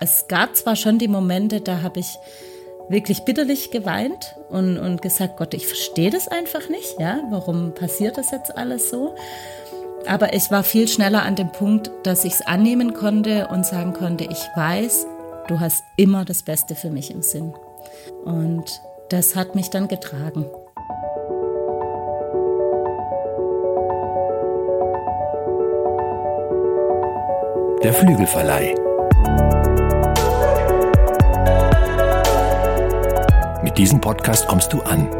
Es gab zwar schon die Momente, da habe ich wirklich bitterlich geweint und, und gesagt, Gott, ich verstehe das einfach nicht, ja, warum passiert das jetzt alles so? Aber ich war viel schneller an dem Punkt, dass ich es annehmen konnte und sagen konnte, ich weiß, du hast immer das Beste für mich im Sinn. Und das hat mich dann getragen. Der Flügelverleih. Mit diesem Podcast kommst du an.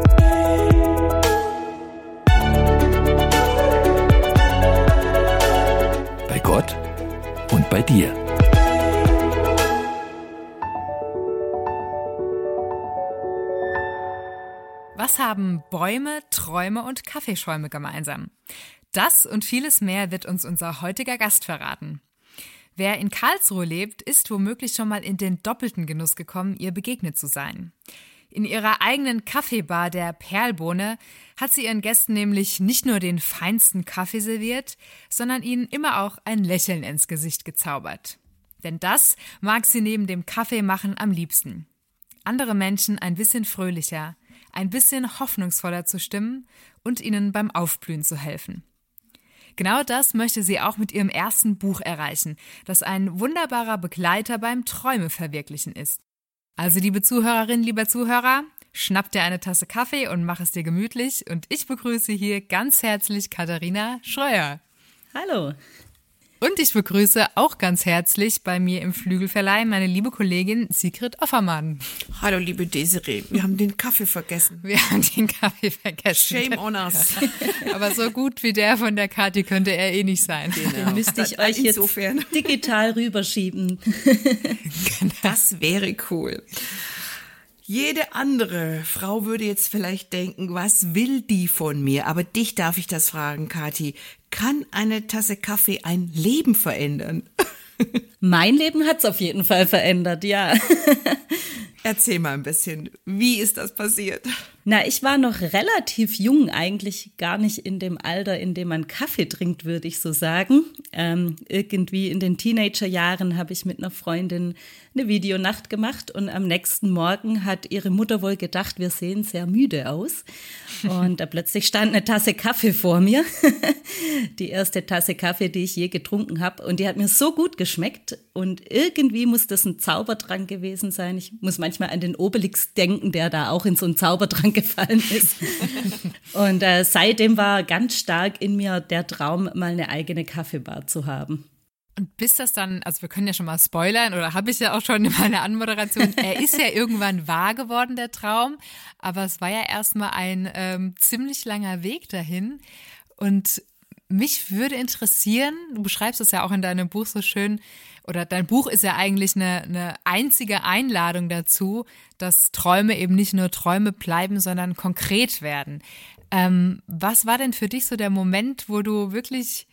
Bei Gott und bei dir. Was haben Bäume, Träume und Kaffeeschäume gemeinsam? Das und vieles mehr wird uns unser heutiger Gast verraten. Wer in Karlsruhe lebt, ist womöglich schon mal in den doppelten Genuss gekommen, ihr begegnet zu sein. In ihrer eigenen Kaffeebar der Perlbohne hat sie ihren Gästen nämlich nicht nur den feinsten Kaffee serviert, sondern ihnen immer auch ein Lächeln ins Gesicht gezaubert. Denn das mag sie neben dem Kaffeemachen am liebsten. Andere Menschen ein bisschen fröhlicher, ein bisschen hoffnungsvoller zu stimmen und ihnen beim Aufblühen zu helfen. Genau das möchte sie auch mit ihrem ersten Buch erreichen, das ein wunderbarer Begleiter beim Träume verwirklichen ist. Also, liebe Zuhörerin, lieber Zuhörer, schnapp dir eine Tasse Kaffee und mach es dir gemütlich. Und ich begrüße hier ganz herzlich Katharina Schreuer. Hallo. Und ich begrüße auch ganz herzlich bei mir im Flügelverleih meine liebe Kollegin Sigrid Offermann. Hallo, liebe Desiree. Wir haben den Kaffee vergessen. Wir haben den Kaffee vergessen. Shame on us. Aber so gut wie der von der Kati könnte er eh nicht sein. Genau. Den müsste ich euch jetzt Insofern. digital rüberschieben. Das wäre cool. Jede andere Frau würde jetzt vielleicht denken, was will die von mir? Aber dich darf ich das fragen, Kathi. Kann eine Tasse Kaffee ein Leben verändern? Mein Leben hat es auf jeden Fall verändert, ja. Erzähl mal ein bisschen, wie ist das passiert? Na, ich war noch relativ jung, eigentlich gar nicht in dem Alter, in dem man Kaffee trinkt, würde ich so sagen. Ähm, irgendwie in den Teenagerjahren habe ich mit einer Freundin eine Videonacht gemacht und am nächsten Morgen hat ihre Mutter wohl gedacht, wir sehen sehr müde aus. Und da plötzlich stand eine Tasse Kaffee vor mir. die erste Tasse Kaffee, die ich je getrunken habe. Und die hat mir so gut geschmeckt. Und irgendwie muss das ein Zaubertrank gewesen sein. Ich muss manchmal an den Obelix denken, der da auch in so einen Zaubertrank gefallen ist. Und äh, seitdem war ganz stark in mir der Traum, mal eine eigene Kaffeebar zu haben. Und bis das dann, also wir können ja schon mal spoilern, oder habe ich ja auch schon in meiner Anmoderation, er ist ja irgendwann wahr geworden, der Traum, aber es war ja erstmal ein ähm, ziemlich langer Weg dahin. Und mich würde interessieren, du beschreibst es ja auch in deinem Buch so schön, oder dein Buch ist ja eigentlich eine, eine einzige Einladung dazu, dass Träume eben nicht nur Träume bleiben, sondern konkret werden. Ähm, was war denn für dich so der Moment, wo du wirklich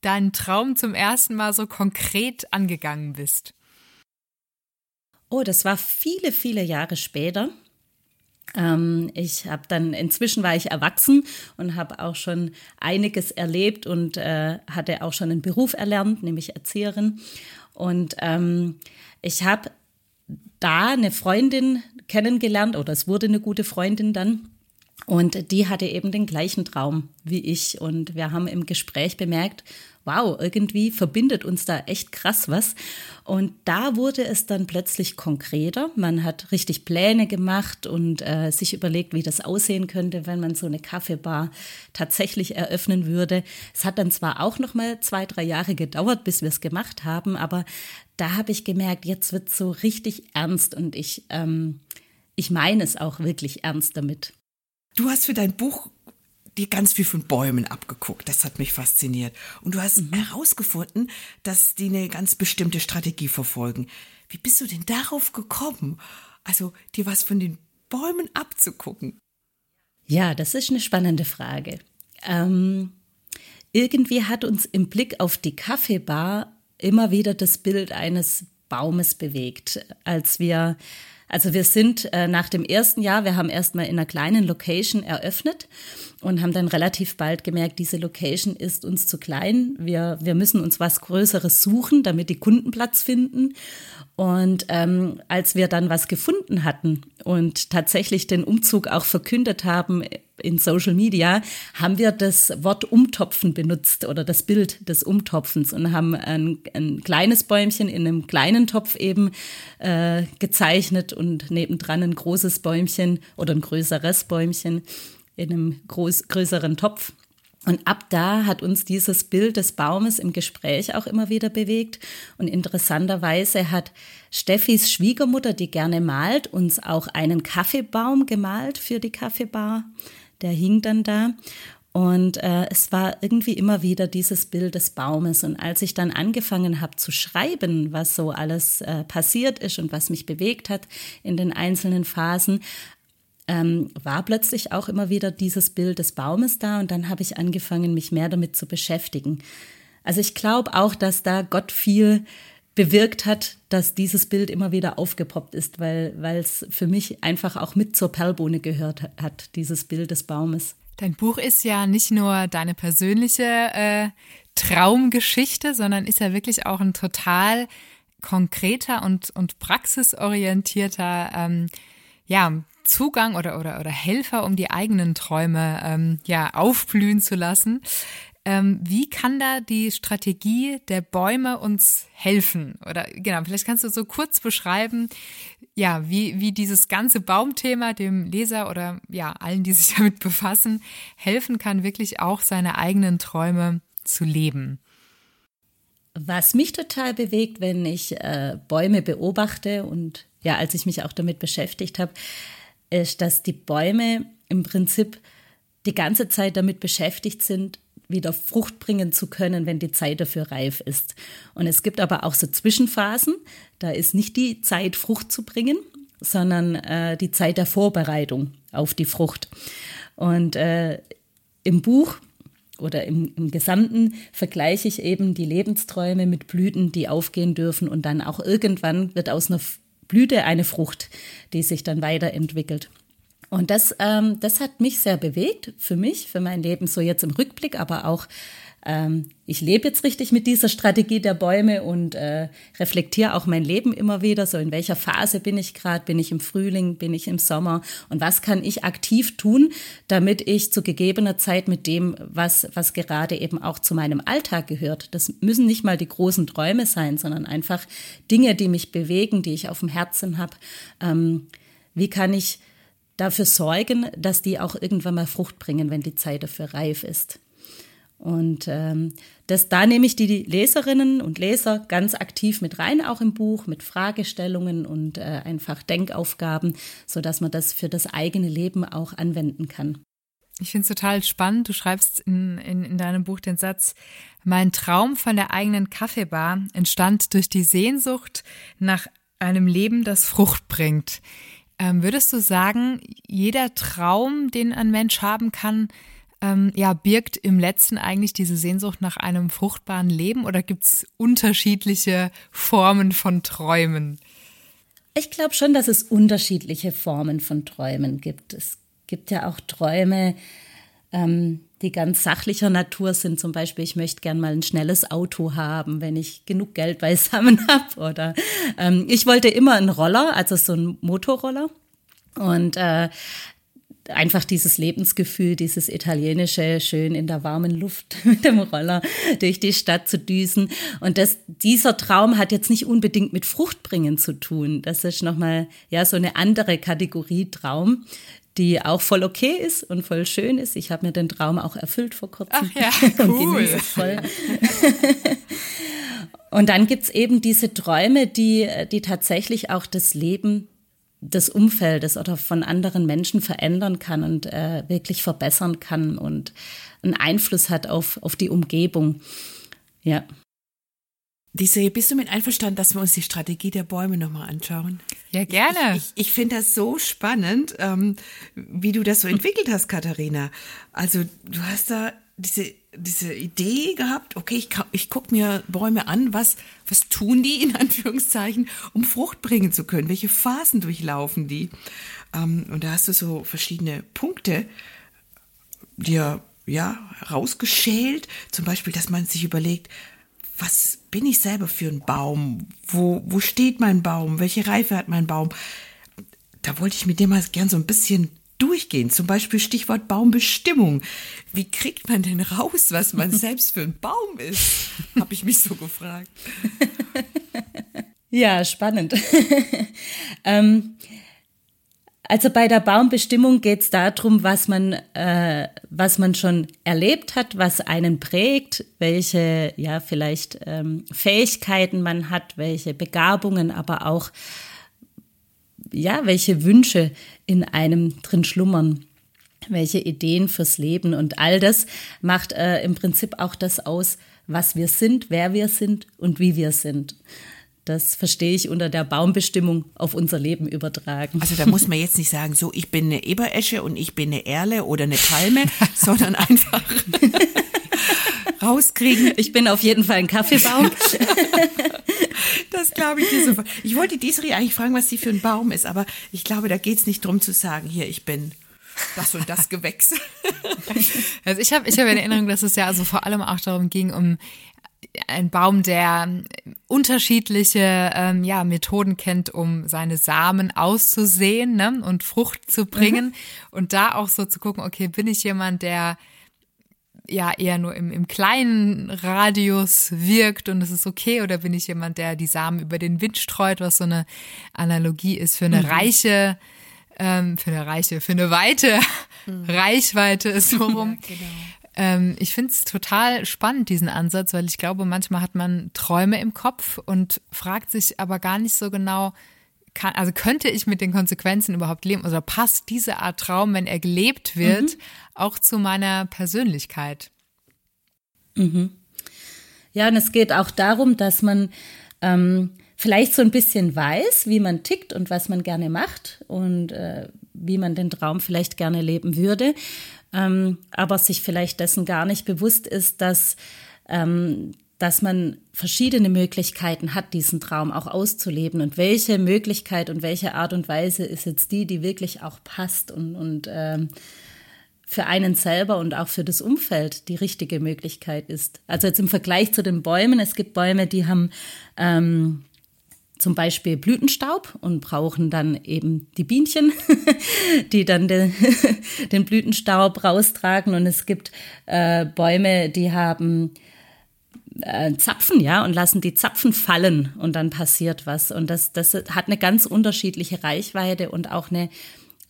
deinen Traum zum ersten Mal so konkret angegangen bist? Oh, das war viele, viele Jahre später. Ähm, ich habe dann, inzwischen war ich erwachsen und habe auch schon einiges erlebt und äh, hatte auch schon einen Beruf erlernt, nämlich Erzieherin. Und ähm, ich habe da eine Freundin kennengelernt oder es wurde eine gute Freundin dann. Und die hatte eben den gleichen Traum wie ich. Und wir haben im Gespräch bemerkt, wow, irgendwie verbindet uns da echt krass was. Und da wurde es dann plötzlich konkreter. Man hat richtig Pläne gemacht und äh, sich überlegt, wie das aussehen könnte, wenn man so eine Kaffeebar tatsächlich eröffnen würde. Es hat dann zwar auch noch mal zwei, drei Jahre gedauert, bis wir es gemacht haben, aber da habe ich gemerkt, jetzt wird so richtig ernst und ich, ähm, ich meine es auch wirklich ernst damit. Du hast für dein Buch dir ganz viel von Bäumen abgeguckt. Das hat mich fasziniert. Und du hast mhm. herausgefunden, dass die eine ganz bestimmte Strategie verfolgen. Wie bist du denn darauf gekommen? Also dir was von den Bäumen abzugucken? Ja, das ist eine spannende Frage. Ähm, irgendwie hat uns im Blick auf die Kaffeebar immer wieder das Bild eines Baumes bewegt. Als wir also wir sind äh, nach dem ersten Jahr, wir haben erstmal in einer kleinen Location eröffnet und haben dann relativ bald gemerkt, diese Location ist uns zu klein. Wir, wir müssen uns was Größeres suchen, damit die Kunden Platz finden. Und ähm, als wir dann was gefunden hatten und tatsächlich den Umzug auch verkündet haben in Social Media, haben wir das Wort Umtopfen benutzt oder das Bild des Umtopfens und haben ein, ein kleines Bäumchen in einem kleinen Topf eben äh, gezeichnet und nebendran ein großes Bäumchen oder ein größeres Bäumchen in einem groß, größeren Topf. Und ab da hat uns dieses Bild des Baumes im Gespräch auch immer wieder bewegt. Und interessanterweise hat Steffis Schwiegermutter, die gerne malt, uns auch einen Kaffeebaum gemalt für die Kaffeebar. Der hing dann da. Und äh, es war irgendwie immer wieder dieses Bild des Baumes. Und als ich dann angefangen habe zu schreiben, was so alles äh, passiert ist und was mich bewegt hat in den einzelnen Phasen, ähm, war plötzlich auch immer wieder dieses Bild des Baumes da und dann habe ich angefangen, mich mehr damit zu beschäftigen. Also ich glaube auch, dass da Gott viel bewirkt hat, dass dieses Bild immer wieder aufgepoppt ist, weil es für mich einfach auch mit zur Perlbohne gehört hat, dieses Bild des Baumes. Dein Buch ist ja nicht nur deine persönliche äh, Traumgeschichte, sondern ist ja wirklich auch ein total konkreter und, und praxisorientierter ähm, ja, Zugang oder, oder, oder Helfer, um die eigenen Träume ähm, ja, aufblühen zu lassen. Ähm, wie kann da die Strategie der Bäume uns helfen? Oder genau, vielleicht kannst du so kurz beschreiben, ja, wie, wie dieses ganze Baumthema dem Leser oder ja, allen, die sich damit befassen, helfen kann, wirklich auch seine eigenen Träume zu leben. Was mich total bewegt, wenn ich äh, Bäume beobachte und ja, als ich mich auch damit beschäftigt habe, ist, dass die Bäume im Prinzip die ganze Zeit damit beschäftigt sind, wieder Frucht bringen zu können, wenn die Zeit dafür reif ist. Und es gibt aber auch so Zwischenphasen, da ist nicht die Zeit, Frucht zu bringen, sondern äh, die Zeit der Vorbereitung auf die Frucht. Und äh, im Buch oder im, im Gesamten vergleiche ich eben die Lebensträume mit Blüten, die aufgehen dürfen und dann auch irgendwann wird aus einer Blüte eine Frucht, die sich dann weiterentwickelt. Und das, ähm, das hat mich sehr bewegt, für mich, für mein Leben, so jetzt im Rückblick, aber auch, ähm, ich lebe jetzt richtig mit dieser Strategie der Bäume und äh, reflektiere auch mein Leben immer wieder, so in welcher Phase bin ich gerade, bin ich im Frühling, bin ich im Sommer und was kann ich aktiv tun, damit ich zu gegebener Zeit mit dem, was, was gerade eben auch zu meinem Alltag gehört, das müssen nicht mal die großen Träume sein, sondern einfach Dinge, die mich bewegen, die ich auf dem Herzen habe. Ähm, wie kann ich dafür sorgen, dass die auch irgendwann mal Frucht bringen, wenn die Zeit dafür reif ist. Und ähm, das, da nehme ich die Leserinnen und Leser ganz aktiv mit rein, auch im Buch, mit Fragestellungen und äh, einfach Denkaufgaben, sodass man das für das eigene Leben auch anwenden kann. Ich finde es total spannend. Du schreibst in, in, in deinem Buch den Satz, mein Traum von der eigenen Kaffeebar entstand durch die Sehnsucht nach einem Leben, das Frucht bringt. Ähm, würdest du sagen, jeder Traum, den ein Mensch haben kann, ähm, ja, birgt im letzten eigentlich diese Sehnsucht nach einem fruchtbaren Leben oder gibt es unterschiedliche Formen von Träumen? Ich glaube schon, dass es unterschiedliche Formen von Träumen gibt. Es gibt ja auch Träume, ähm, die ganz sachlicher Natur sind. Zum Beispiel, ich möchte gern mal ein schnelles Auto haben, wenn ich genug Geld beisammen habe. Oder ähm, ich wollte immer einen Roller, also so einen Motorroller. Und äh, einfach dieses Lebensgefühl, dieses italienische, schön in der warmen Luft mit dem Roller durch die Stadt zu düsen. Und das, dieser Traum hat jetzt nicht unbedingt mit Fruchtbringen zu tun. Das ist nochmal, ja, so eine andere Kategorie Traum, die auch voll okay ist und voll schön ist. Ich habe mir den Traum auch erfüllt vor kurzem Ach ja, cool. und voll. und dann gibt's eben diese Träume, die, die tatsächlich auch das Leben des Umfeldes oder von anderen Menschen verändern kann und äh, wirklich verbessern kann und einen Einfluss hat auf, auf die Umgebung. Ja. Diese, bist du mit einverstanden, dass wir uns die Strategie der Bäume nochmal anschauen? Ja, gerne. Ich, ich, ich finde das so spannend, ähm, wie du das so entwickelt hast, Katharina. Also du hast da diese, diese Idee gehabt, okay, ich, ich gucke mir Bäume an, was, was tun die in Anführungszeichen, um Frucht bringen zu können? Welche Phasen durchlaufen die? Ähm, und da hast du so verschiedene Punkte dir ja rausgeschält. Zum Beispiel, dass man sich überlegt, was bin ich selber für ein Baum? Wo, wo steht mein Baum? Welche Reife hat mein Baum? Da wollte ich mit dir mal gern so ein bisschen durchgehen. Zum Beispiel Stichwort Baumbestimmung. Wie kriegt man denn raus, was man selbst für ein Baum ist? Habe ich mich so gefragt. Ja, spannend. ähm, also bei der Baumbestimmung geht es darum, was man, äh, was man schon erlebt hat, was einen prägt, welche ja vielleicht ähm, Fähigkeiten man hat, welche Begabungen, aber auch ja, welche Wünsche in einem drin schlummern welche Ideen fürs Leben und all das macht äh, im Prinzip auch das aus, was wir sind, wer wir sind und wie wir sind. Das verstehe ich unter der Baumbestimmung auf unser Leben übertragen. Also da muss man jetzt nicht sagen, so ich bin eine Eberesche und ich bin eine Erle oder eine Palme, sondern einfach rauskriegen. Ich bin auf jeden Fall ein Kaffeebaum. das glaube ich dir sofort. Ich wollte Desiree eigentlich fragen, was sie für ein Baum ist, aber ich glaube, da geht es nicht drum zu sagen, hier, ich bin das und das Gewächs. Also ich habe ich hab in Erinnerung, dass es ja also vor allem auch darum ging, um ein Baum, der unterschiedliche ähm, ja, Methoden kennt, um seine Samen auszusehen ne, und Frucht zu bringen. Mhm. Und da auch so zu gucken, okay, bin ich jemand, der ja eher nur im, im kleinen Radius wirkt und es ist okay, oder bin ich jemand, der die Samen über den Wind streut, was so eine Analogie ist für eine mhm. reiche, ähm, für eine reiche, für eine weite mhm. Reichweite ist so rum. Ja, genau. Ähm, ich finde es total spannend, diesen Ansatz, weil ich glaube, manchmal hat man Träume im Kopf und fragt sich aber gar nicht so genau, kann, also könnte ich mit den Konsequenzen überhaupt leben oder passt diese Art Traum, wenn er gelebt wird, mhm. auch zu meiner Persönlichkeit? Mhm. Ja, und es geht auch darum, dass man ähm, vielleicht so ein bisschen weiß, wie man tickt und was man gerne macht und äh, wie man den Traum vielleicht gerne leben würde ähm, aber sich vielleicht dessen gar nicht bewusst ist, dass, ähm, dass man verschiedene Möglichkeiten hat, diesen Traum auch auszuleben und welche Möglichkeit und welche Art und Weise ist jetzt die, die wirklich auch passt und, und ähm, für einen selber und auch für das Umfeld die richtige Möglichkeit ist. Also jetzt im Vergleich zu den Bäumen, es gibt Bäume, die haben ähm, zum Beispiel Blütenstaub und brauchen dann eben die Bienchen, die dann den, den Blütenstaub raustragen. Und es gibt äh, Bäume, die haben äh, Zapfen, ja, und lassen die Zapfen fallen und dann passiert was. Und das, das hat eine ganz unterschiedliche Reichweite und auch eine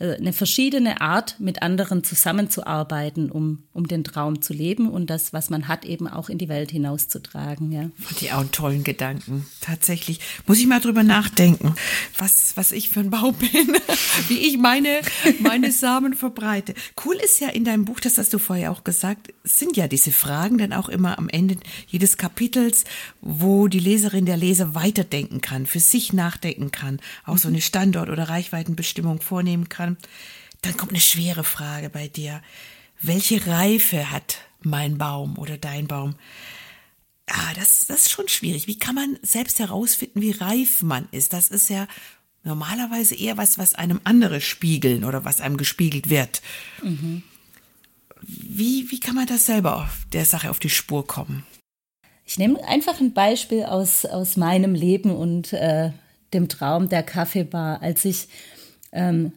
eine verschiedene Art, mit anderen zusammenzuarbeiten, um, um den Traum zu leben und das, was man hat, eben auch in die Welt hinauszutragen. Ja. Fand ich auch einen tollen Gedanken. Tatsächlich. Muss ich mal drüber nachdenken, was, was ich für ein Baum bin, wie ich meine, meine Samen verbreite. Cool ist ja in deinem Buch, das hast du vorher auch gesagt, sind ja diese Fragen dann auch immer am Ende jedes Kapitels, wo die Leserin, der Leser weiterdenken kann, für sich nachdenken kann, auch so eine Standort- oder Reichweitenbestimmung vornehmen kann dann kommt eine schwere Frage bei dir. Welche Reife hat mein Baum oder dein Baum? Ah, das, das ist schon schwierig. Wie kann man selbst herausfinden, wie reif man ist? Das ist ja normalerweise eher was, was einem andere spiegeln oder was einem gespiegelt wird. Mhm. Wie, wie kann man das selber auf der Sache auf die Spur kommen? Ich nehme einfach ein Beispiel aus, aus meinem Leben und äh, dem Traum der Kaffeebar. Als ich ähm,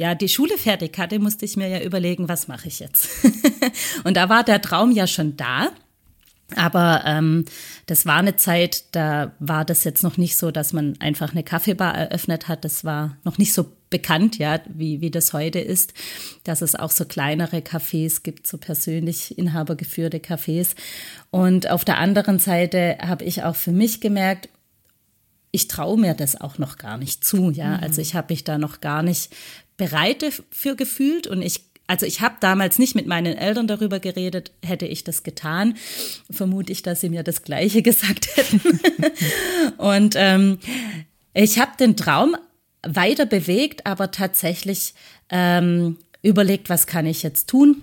ja, die Schule fertig hatte, musste ich mir ja überlegen, was mache ich jetzt? und da war der Traum ja schon da. Aber ähm, das war eine Zeit, da war das jetzt noch nicht so, dass man einfach eine Kaffeebar eröffnet hat. Das war noch nicht so bekannt, ja, wie, wie das heute ist, dass es auch so kleinere Cafés gibt, so persönlich inhabergeführte Cafés. Und auf der anderen Seite habe ich auch für mich gemerkt, ich traue mir das auch noch gar nicht zu, ja. Mhm. Also ich habe mich da noch gar nicht bereit für gefühlt und ich also ich habe damals nicht mit meinen Eltern darüber geredet, hätte ich das getan, vermute ich, dass sie mir das Gleiche gesagt hätten. und ähm, ich habe den Traum weiter bewegt, aber tatsächlich ähm, überlegt, was kann ich jetzt tun?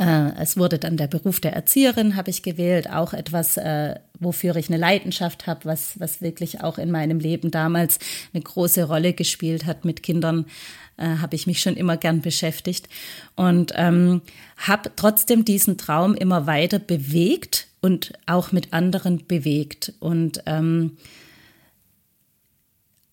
Äh, es wurde dann der Beruf der Erzieherin, habe ich gewählt, auch etwas, äh, wofür ich eine Leidenschaft habe, was, was wirklich auch in meinem Leben damals eine große Rolle gespielt hat. Mit Kindern äh, habe ich mich schon immer gern beschäftigt und ähm, habe trotzdem diesen Traum immer weiter bewegt und auch mit anderen bewegt. Und ähm,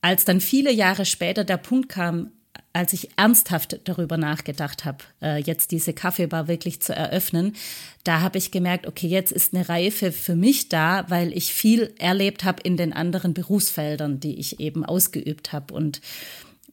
als dann viele Jahre später der Punkt kam, als ich ernsthaft darüber nachgedacht habe, äh, jetzt diese Kaffeebar wirklich zu eröffnen, da habe ich gemerkt, okay, jetzt ist eine Reife für mich da, weil ich viel erlebt habe in den anderen Berufsfeldern, die ich eben ausgeübt habe und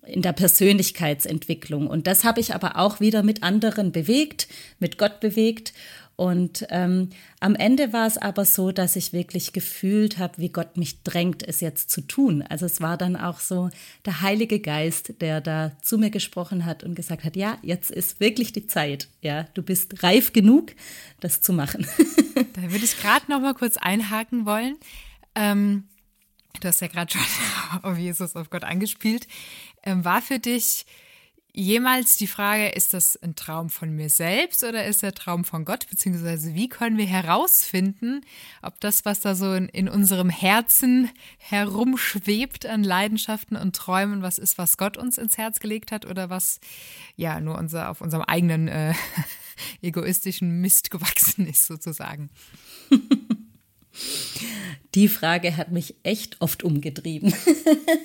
in der Persönlichkeitsentwicklung. Und das habe ich aber auch wieder mit anderen bewegt, mit Gott bewegt. Und ähm, am Ende war es aber so, dass ich wirklich gefühlt habe, wie Gott mich drängt, es jetzt zu tun. Also es war dann auch so der Heilige Geist, der da zu mir gesprochen hat und gesagt hat, ja, jetzt ist wirklich die Zeit. Ja, du bist reif genug, das zu machen. da würde ich gerade noch mal kurz einhaken wollen. Ähm, du hast ja gerade schon auf Jesus, auf Gott angespielt. Ähm, war für dich jemals die Frage, ist das ein Traum von mir selbst oder ist der Traum von Gott? Beziehungsweise wie können wir herausfinden, ob das, was da so in, in unserem Herzen herumschwebt an Leidenschaften und Träumen, was ist, was Gott uns ins Herz gelegt hat oder was ja nur unser, auf unserem eigenen äh, egoistischen Mist gewachsen ist, sozusagen. Die Frage hat mich echt oft umgetrieben.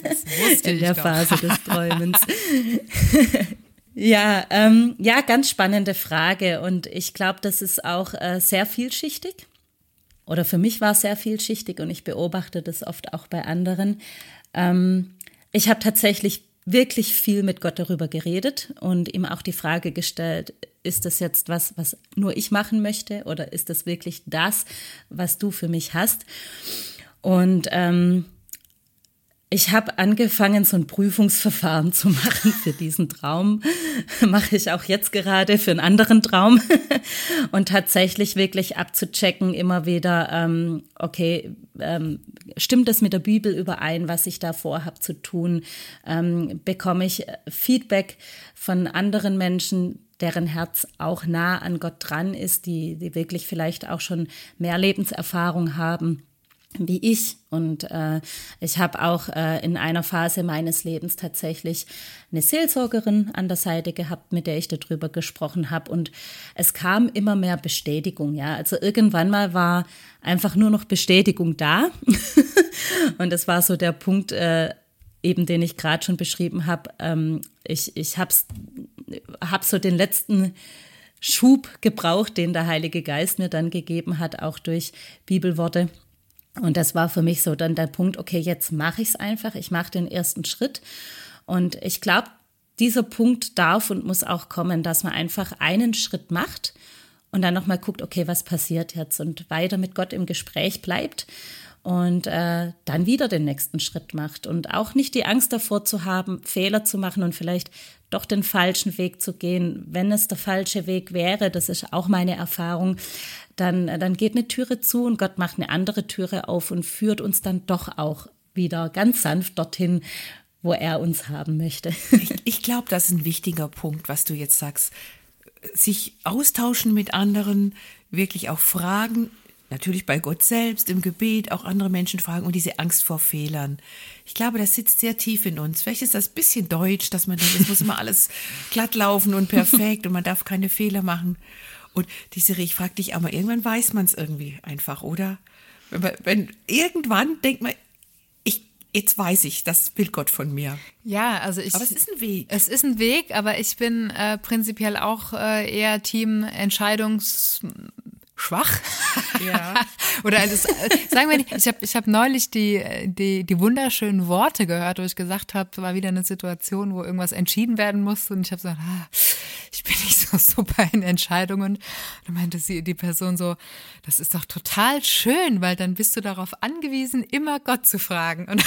Das wusste In der doch. Phase des Träumens. ja, ähm, ja, ganz spannende Frage. Und ich glaube, das ist auch äh, sehr vielschichtig. Oder für mich war es sehr vielschichtig und ich beobachte das oft auch bei anderen. Ähm, ich habe tatsächlich wirklich viel mit Gott darüber geredet und ihm auch die Frage gestellt, ist das jetzt was, was nur ich machen möchte oder ist das wirklich das, was du für mich hast? Und ähm, ich habe angefangen, so ein Prüfungsverfahren zu machen für diesen Traum. Mache ich auch jetzt gerade für einen anderen Traum. Und tatsächlich wirklich abzuchecken, immer wieder, ähm, okay, ähm, stimmt das mit der Bibel überein, was ich da vorhabe zu tun? Ähm, bekomme ich Feedback von anderen Menschen, deren Herz auch nah an Gott dran ist, die, die wirklich vielleicht auch schon mehr Lebenserfahrung haben wie ich. Und äh, ich habe auch äh, in einer Phase meines Lebens tatsächlich eine Seelsorgerin an der Seite gehabt, mit der ich darüber gesprochen habe. Und es kam immer mehr Bestätigung. Ja, also irgendwann mal war einfach nur noch Bestätigung da. und das war so der Punkt, äh, eben den ich gerade schon beschrieben habe. Ähm, ich ich habe hab so den letzten Schub gebraucht, den der Heilige Geist mir dann gegeben hat, auch durch Bibelworte und das war für mich so dann der Punkt, okay, jetzt mache ich es einfach, ich mache den ersten Schritt. Und ich glaube, dieser Punkt darf und muss auch kommen, dass man einfach einen Schritt macht und dann nochmal guckt, okay, was passiert jetzt? Und weiter mit Gott im Gespräch bleibt und äh, dann wieder den nächsten Schritt macht. Und auch nicht die Angst davor zu haben, Fehler zu machen und vielleicht doch den falschen Weg zu gehen, wenn es der falsche Weg wäre, das ist auch meine Erfahrung, dann, dann geht eine Türe zu und Gott macht eine andere Türe auf und führt uns dann doch auch wieder ganz sanft dorthin, wo er uns haben möchte. Ich, ich glaube, das ist ein wichtiger Punkt, was du jetzt sagst. Sich austauschen mit anderen, wirklich auch fragen, natürlich bei Gott selbst, im Gebet, auch andere Menschen fragen und diese Angst vor Fehlern. Ich glaube, das sitzt sehr tief in uns. Vielleicht ist das ein bisschen deutsch, dass man denkt, es muss immer alles glatt laufen und perfekt und man darf keine Fehler machen. Und die Serie, ich frage dich, aber irgendwann weiß man es irgendwie einfach, oder? Wenn, wenn, irgendwann denkt man, ich, jetzt weiß ich, das will Gott von mir. Ja, also ich. Aber es ist ein Weg. Es ist ein Weg, aber ich bin äh, prinzipiell auch äh, eher Team Entscheidungs schwach. Ja. Oder also, sagen wir nicht, ich habe ich hab neulich die, die, die wunderschönen Worte gehört, wo ich gesagt habe, war wieder eine Situation, wo irgendwas entschieden werden musste und ich habe gesagt, ah, ich bin nicht so super in Entscheidungen. Da meinte sie, die Person so, das ist doch total schön, weil dann bist du darauf angewiesen, immer Gott zu fragen. Und,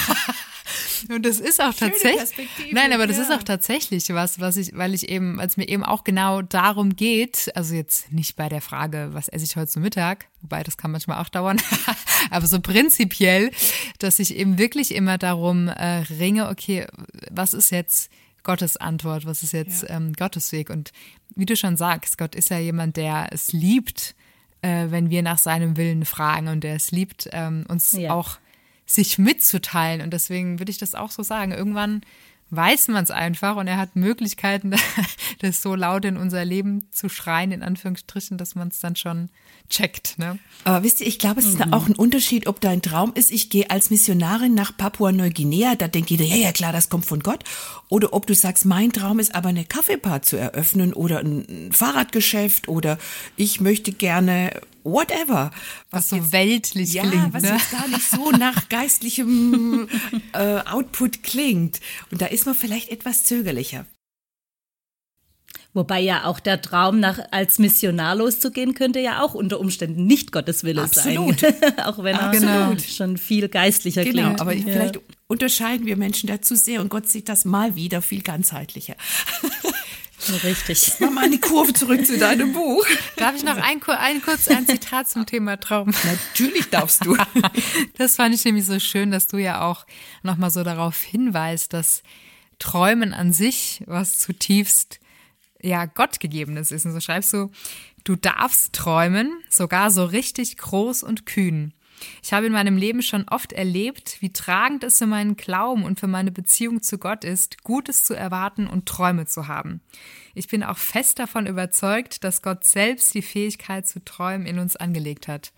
und das ist auch tatsächlich, nein, aber das ja. ist auch tatsächlich was, was ich, weil ich eben, es mir eben auch genau darum geht, also jetzt nicht bei der Frage, was esse ich heute zu Mittag, wobei das kann manchmal auch dauern, aber so prinzipiell, dass ich eben wirklich immer darum äh, ringe, okay, was ist jetzt Gottes Antwort, was ist jetzt ja. ähm, Gottes Weg. Und wie du schon sagst, Gott ist ja jemand, der es liebt, äh, wenn wir nach seinem Willen fragen und der es liebt, ähm, uns Ja. auch sich mitzuteilen. Und deswegen würde ich das auch so sagen. Irgendwann weiß man es einfach und er hat Möglichkeiten, das so laut in unser Leben zu schreien, in Anführungsstrichen, dass man es dann schon checkt. Ne? Aber wisst ihr, ich glaube, es ist auch ein Unterschied, ob dein Traum ist, ich gehe als Missionarin nach Papua-Neuguinea, da denkt jeder, ja, ja, klar, das kommt von Gott. Oder ob du sagst, mein Traum ist aber eine Kaffeebar zu eröffnen oder ein Fahrradgeschäft oder ich möchte gerne whatever. Was so weltlich ja, klingt. was ne? jetzt gar nicht so nach geistlichem äh, Output klingt. Und da ist man vielleicht etwas zögerlicher. Wobei ja auch der Traum, nach, als Missionar loszugehen, könnte ja auch unter Umständen nicht Gottes Wille Absolut. sein. auch wenn er Absolut. schon viel geistlicher Genau, klingt. aber ja. vielleicht unterscheiden wir Menschen dazu sehr und Gott sieht das mal wieder viel ganzheitlicher. Richtig. Mach mal eine Kurve zurück zu deinem Buch. Darf ich noch ein, ein kurz ein Zitat zum Thema Traum? Natürlich darfst du. Das fand ich nämlich so schön, dass du ja auch nochmal so darauf hinweist, dass Träumen an sich was zutiefst ja Gottgegebenes ist. Und so schreibst du, du darfst träumen, sogar so richtig groß und kühn. Ich habe in meinem Leben schon oft erlebt, wie tragend es für meinen Glauben und für meine Beziehung zu Gott ist, Gutes zu erwarten und Träume zu haben. Ich bin auch fest davon überzeugt, dass Gott selbst die Fähigkeit zu träumen in uns angelegt hat.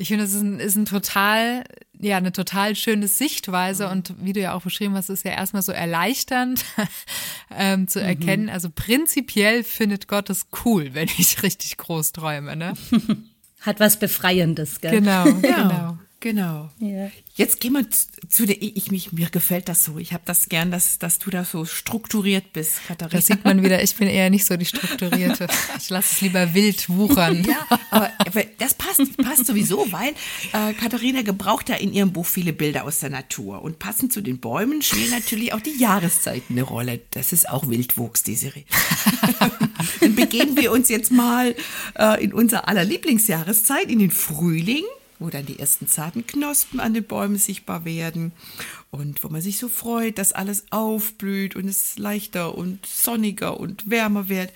Ich finde, es ist ein, ist ein total, ja, eine total schöne Sichtweise und wie du ja auch beschrieben hast, ist ja erstmal so erleichternd ähm, zu erkennen. Also prinzipiell findet Gott es cool, wenn ich richtig groß träume, ne? Hat was Befreiendes, gell? Genau, genau. Genau. Ja. Jetzt gehen wir zu der, ich, mich, mir gefällt das so. Ich habe das gern, dass, dass du da so strukturiert bist, Katharina. Das sieht man wieder, ich bin eher nicht so die Strukturierte. Ich lasse es lieber wild wuchern. Ja, aber, aber das passt, passt sowieso, weil äh, Katharina gebraucht ja in ihrem Buch viele Bilder aus der Natur. Und passend zu den Bäumen spielen natürlich auch die Jahreszeiten eine Rolle. Das ist auch Wildwuchs, die Serie. Dann begeben wir uns jetzt mal äh, in unser aller Lieblingsjahreszeit, in den Frühling, wo dann die ersten zarten Knospen an den Bäumen sichtbar werden und wo man sich so freut, dass alles aufblüht und es leichter und sonniger und wärmer wird.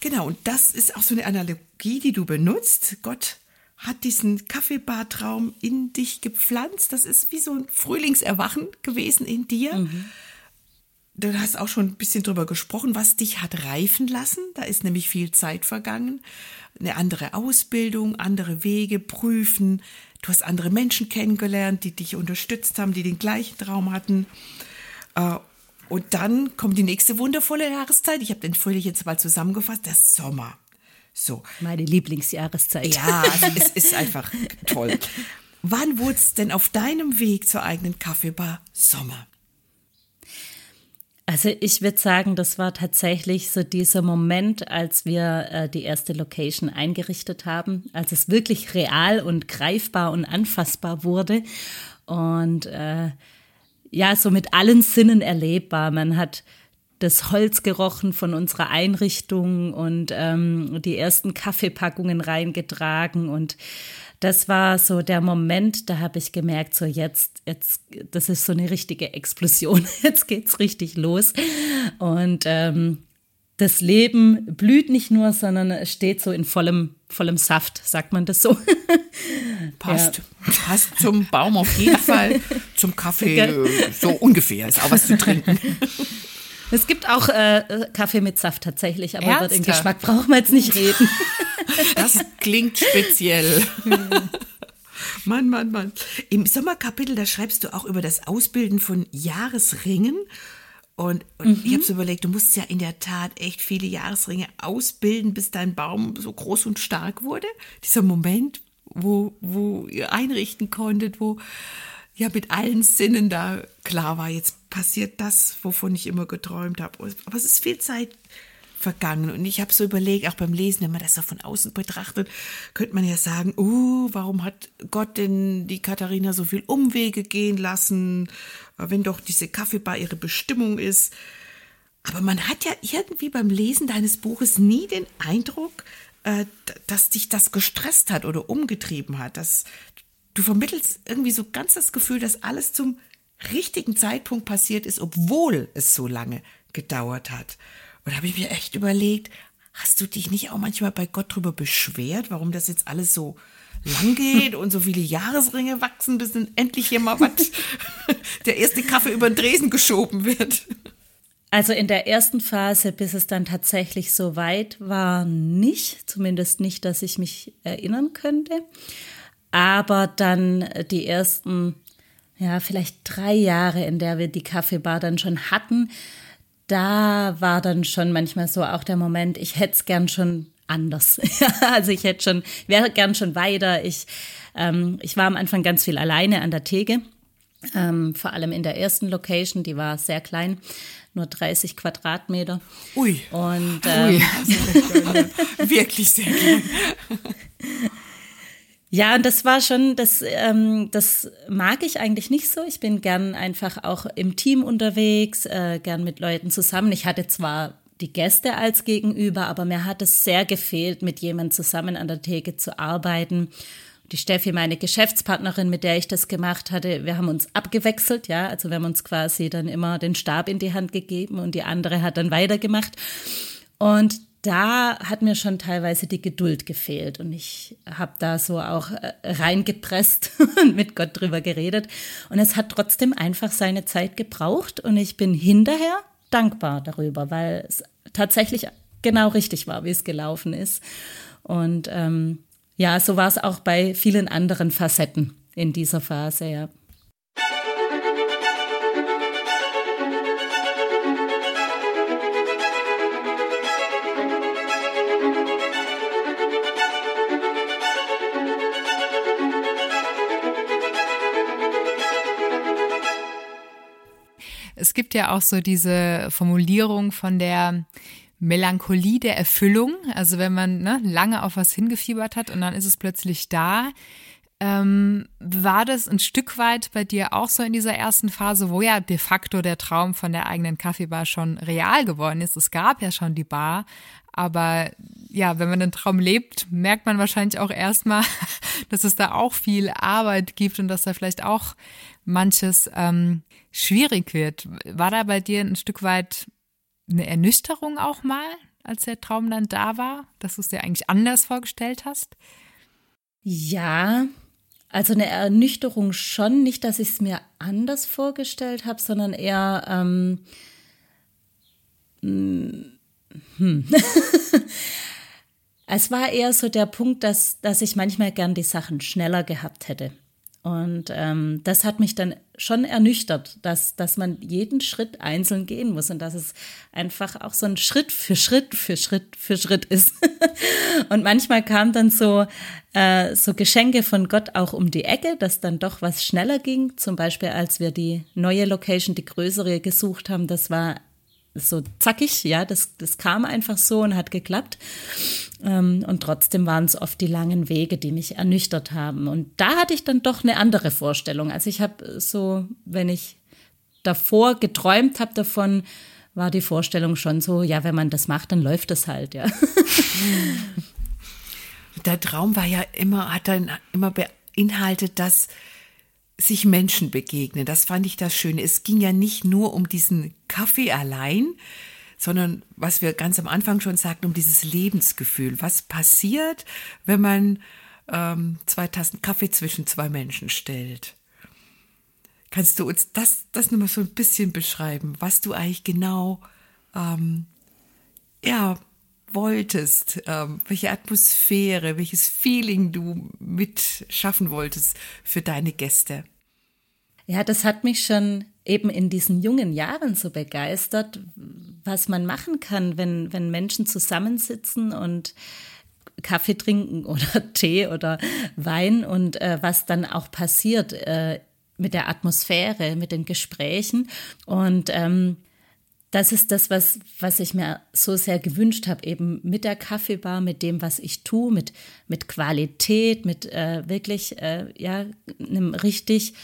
Genau, und das ist auch so eine Analogie, die du benutzt. Gott hat diesen Kaffeebartraum in dich gepflanzt. Das ist wie so ein Frühlingserwachen gewesen in dir. Du hast auch schon ein bisschen drüber gesprochen, was dich hat reifen lassen. Da ist nämlich viel Zeit vergangen. Eine andere Ausbildung, andere Wege, prüfen. Du hast andere Menschen kennengelernt, die dich unterstützt haben, die den gleichen Traum hatten. Äh, Und dann kommt die nächste wundervolle Jahreszeit. Ich habe den Frühling jetzt mal zusammengefasst. Der Sommer. So. Meine Lieblingsjahreszeit. Ja, also es ist einfach toll. Wann wurde es denn auf deinem Weg zur eigenen Kaffeebar Sommer? Also ich würde sagen, das war tatsächlich so dieser Moment, als wir äh, die erste Location eingerichtet haben, als es wirklich real und greifbar und anfassbar wurde und äh, ja, so mit allen Sinnen erlebbar. Man hat das Holz gerochen von unserer Einrichtung und ähm, die ersten Kaffeepackungen reingetragen und das war so der Moment, da habe ich gemerkt, so jetzt, jetzt, das ist so eine richtige Explosion. Jetzt geht's richtig los. Und ähm, das Leben blüht nicht nur, sondern es steht so in vollem, vollem Saft, sagt man das so. Passt. Passt zum Baum auf jeden Fall. Zum Kaffee so ungefähr. Ist auch was zu trinken. Es gibt auch äh, Kaffee mit Saft tatsächlich, aber über den Ernsthaft? Geschmack brauchen wir jetzt nicht reden. Das klingt speziell. Mann, Mann, Mann. Im Sommerkapitel, da schreibst du auch über das Ausbilden von Jahresringen. Und, und ich habe so überlegt, du musst ja in der Tat echt viele Jahresringe ausbilden, bis dein Baum so groß und stark wurde. Dieser Moment, wo, wo ihr einrichten konntet, wo ja mit allen Sinnen da klar war, jetzt passiert das, wovon ich immer geträumt habe. Aber es ist viel Zeit vergangen. Und ich habe so überlegt, auch beim Lesen, wenn man das so von außen betrachtet, könnte man ja sagen, uh, warum hat Gott denn die Katharina so viel Umwege gehen lassen, wenn doch diese Kaffeebar ihre Bestimmung ist. Aber man hat ja irgendwie beim Lesen deines Buches nie den Eindruck, äh, dass dich das gestresst hat oder umgetrieben hat. Dass du vermittelst irgendwie so ganz das Gefühl, dass alles zum richtigen Zeitpunkt passiert ist, obwohl es so lange gedauert hat. Und da habe ich mir echt überlegt, Hast du dich nicht auch manchmal bei Gott drüber beschwert, warum das jetzt alles so lang geht und so viele Jahresringe wachsen, bis dann endlich hier mal was, der erste Kaffee über den Dresen geschoben wird? Also in der ersten Phase, bis es dann tatsächlich so weit war, nicht, zumindest nicht, dass ich mich erinnern könnte. Aber dann die ersten, ja, vielleicht drei Jahre, in der wir die Kaffeebar dann schon hatten, da war dann schon manchmal so auch der Moment, ich hätte es gern schon anders. also ich hätte schon, wäre gern schon weiter. Ich, ähm, ich war am Anfang ganz viel alleine an der Theke. Ähm, vor allem in der ersten Location, die war sehr klein, nur 30 Quadratmeter. Ui. Und ähm, Ui. wirklich sehr klein. Ja, und das war schon, das, ähm, das mag ich eigentlich nicht so. Ich bin gern einfach auch im Team unterwegs, äh, gern mit Leuten zusammen. Ich hatte zwar die Gäste als Gegenüber, aber mir hat es sehr gefehlt, mit jemandem zusammen an der Theke zu arbeiten. Die Steffi, meine Geschäftspartnerin, mit der ich das gemacht hatte, wir haben uns abgewechselt, ja, also wir haben uns quasi dann immer den Stab in die Hand gegeben und die andere hat dann weitergemacht. Und da hat mir schon teilweise die Geduld gefehlt und ich habe da so auch äh, reingepresst und mit Gott drüber geredet und es hat trotzdem einfach seine Zeit gebraucht und ich bin hinterher dankbar darüber, weil es tatsächlich genau richtig war, wie es gelaufen ist und ähm, ja, so war es auch bei vielen anderen Facetten in dieser Phase, ja. Es gibt ja auch so diese Formulierung von der Melancholie der Erfüllung. Also wenn man ne, lange auf was hingefiebert hat und dann ist es plötzlich da. Ähm, war das ein Stück weit bei dir auch so in dieser ersten Phase, wo ja de facto der Traum von der eigenen Kaffeebar schon real geworden ist? Es gab ja schon die Bar, aber ja, wenn man den Traum lebt, merkt man wahrscheinlich auch erstmal, dass es da auch viel Arbeit gibt und dass da vielleicht auch manches ähm, schwierig wird. War da bei dir ein Stück weit eine Ernüchterung auch mal, als der Traum dann da war, dass du es dir eigentlich anders vorgestellt hast? Ja, also eine Ernüchterung schon, nicht, dass ich es mir anders vorgestellt habe, sondern eher ähm, hm. es war eher so der Punkt, dass, dass ich manchmal gern die Sachen schneller gehabt hätte. Und ähm, das hat mich dann schon ernüchtert, dass, dass man jeden Schritt einzeln gehen muss und dass es einfach auch so ein Schritt für Schritt für Schritt für Schritt ist. und manchmal kam dann so, äh, so Geschenke von Gott auch um die Ecke, dass dann doch was schneller ging. Zum Beispiel, als wir die neue Location, die größere gesucht haben, das war so zackig, ja, das, das kam einfach so und hat geklappt. Ähm, und trotzdem waren es oft die langen Wege, die mich ernüchtert haben. Und da hatte ich dann doch eine andere Vorstellung. Also ich habe so, wenn ich davor geträumt habe davon, war die Vorstellung schon so, ja, wenn man das macht, dann läuft es halt, ja. Der Traum war ja immer, hat dann immer beinhaltet, dass sich Menschen begegnen. Das fand ich das Schöne. Es ging ja nicht nur um diesen Kaffee allein, sondern was wir ganz am Anfang schon sagten, um dieses Lebensgefühl. Was passiert, wenn man ähm, zwei Tassen Kaffee zwischen zwei Menschen stellt? Kannst du uns das, das nochmal so ein bisschen beschreiben, was du eigentlich genau ähm, ja, wolltest, ähm, welche Atmosphäre, welches Feeling du mitschaffen wolltest für deine Gäste. Ja, das hat mich schon eben in diesen jungen Jahren so begeistert, was man machen kann, wenn, wenn Menschen zusammensitzen und Kaffee trinken oder Tee oder Wein und äh, was dann auch passiert äh, mit der Atmosphäre, mit den Gesprächen. Und ähm, das ist das, was, was ich mir so sehr gewünscht habe, eben mit der Kaffeebar, mit dem, was ich tue, mit, mit Qualität, mit äh, wirklich, äh, ja, einem richtig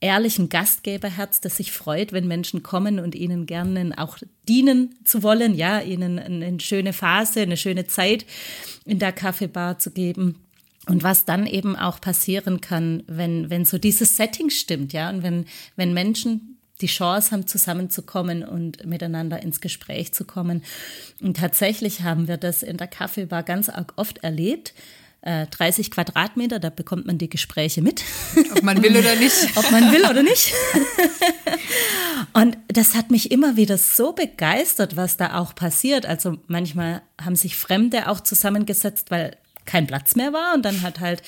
ehrlichen Gastgeberherz, das sich freut, wenn Menschen kommen und ihnen gerne auch dienen zu wollen, ja, ihnen eine schöne Phase, eine schöne Zeit in der Kaffeebar zu geben. Und was dann eben auch passieren kann, wenn, wenn so dieses Setting stimmt, ja, und wenn, wenn Menschen die Chance haben, zusammenzukommen und miteinander ins Gespräch zu kommen. Und tatsächlich haben wir das in der Kaffeebar ganz oft erlebt. 30 äh, Quadratmeter, da bekommt man die Gespräche mit. Ob man will oder nicht. Ob man will oder nicht. Und das hat mich immer wieder so begeistert, was da auch passiert. Also manchmal haben sich Fremde auch zusammengesetzt, weil kein Platz mehr war. Und dann hat halt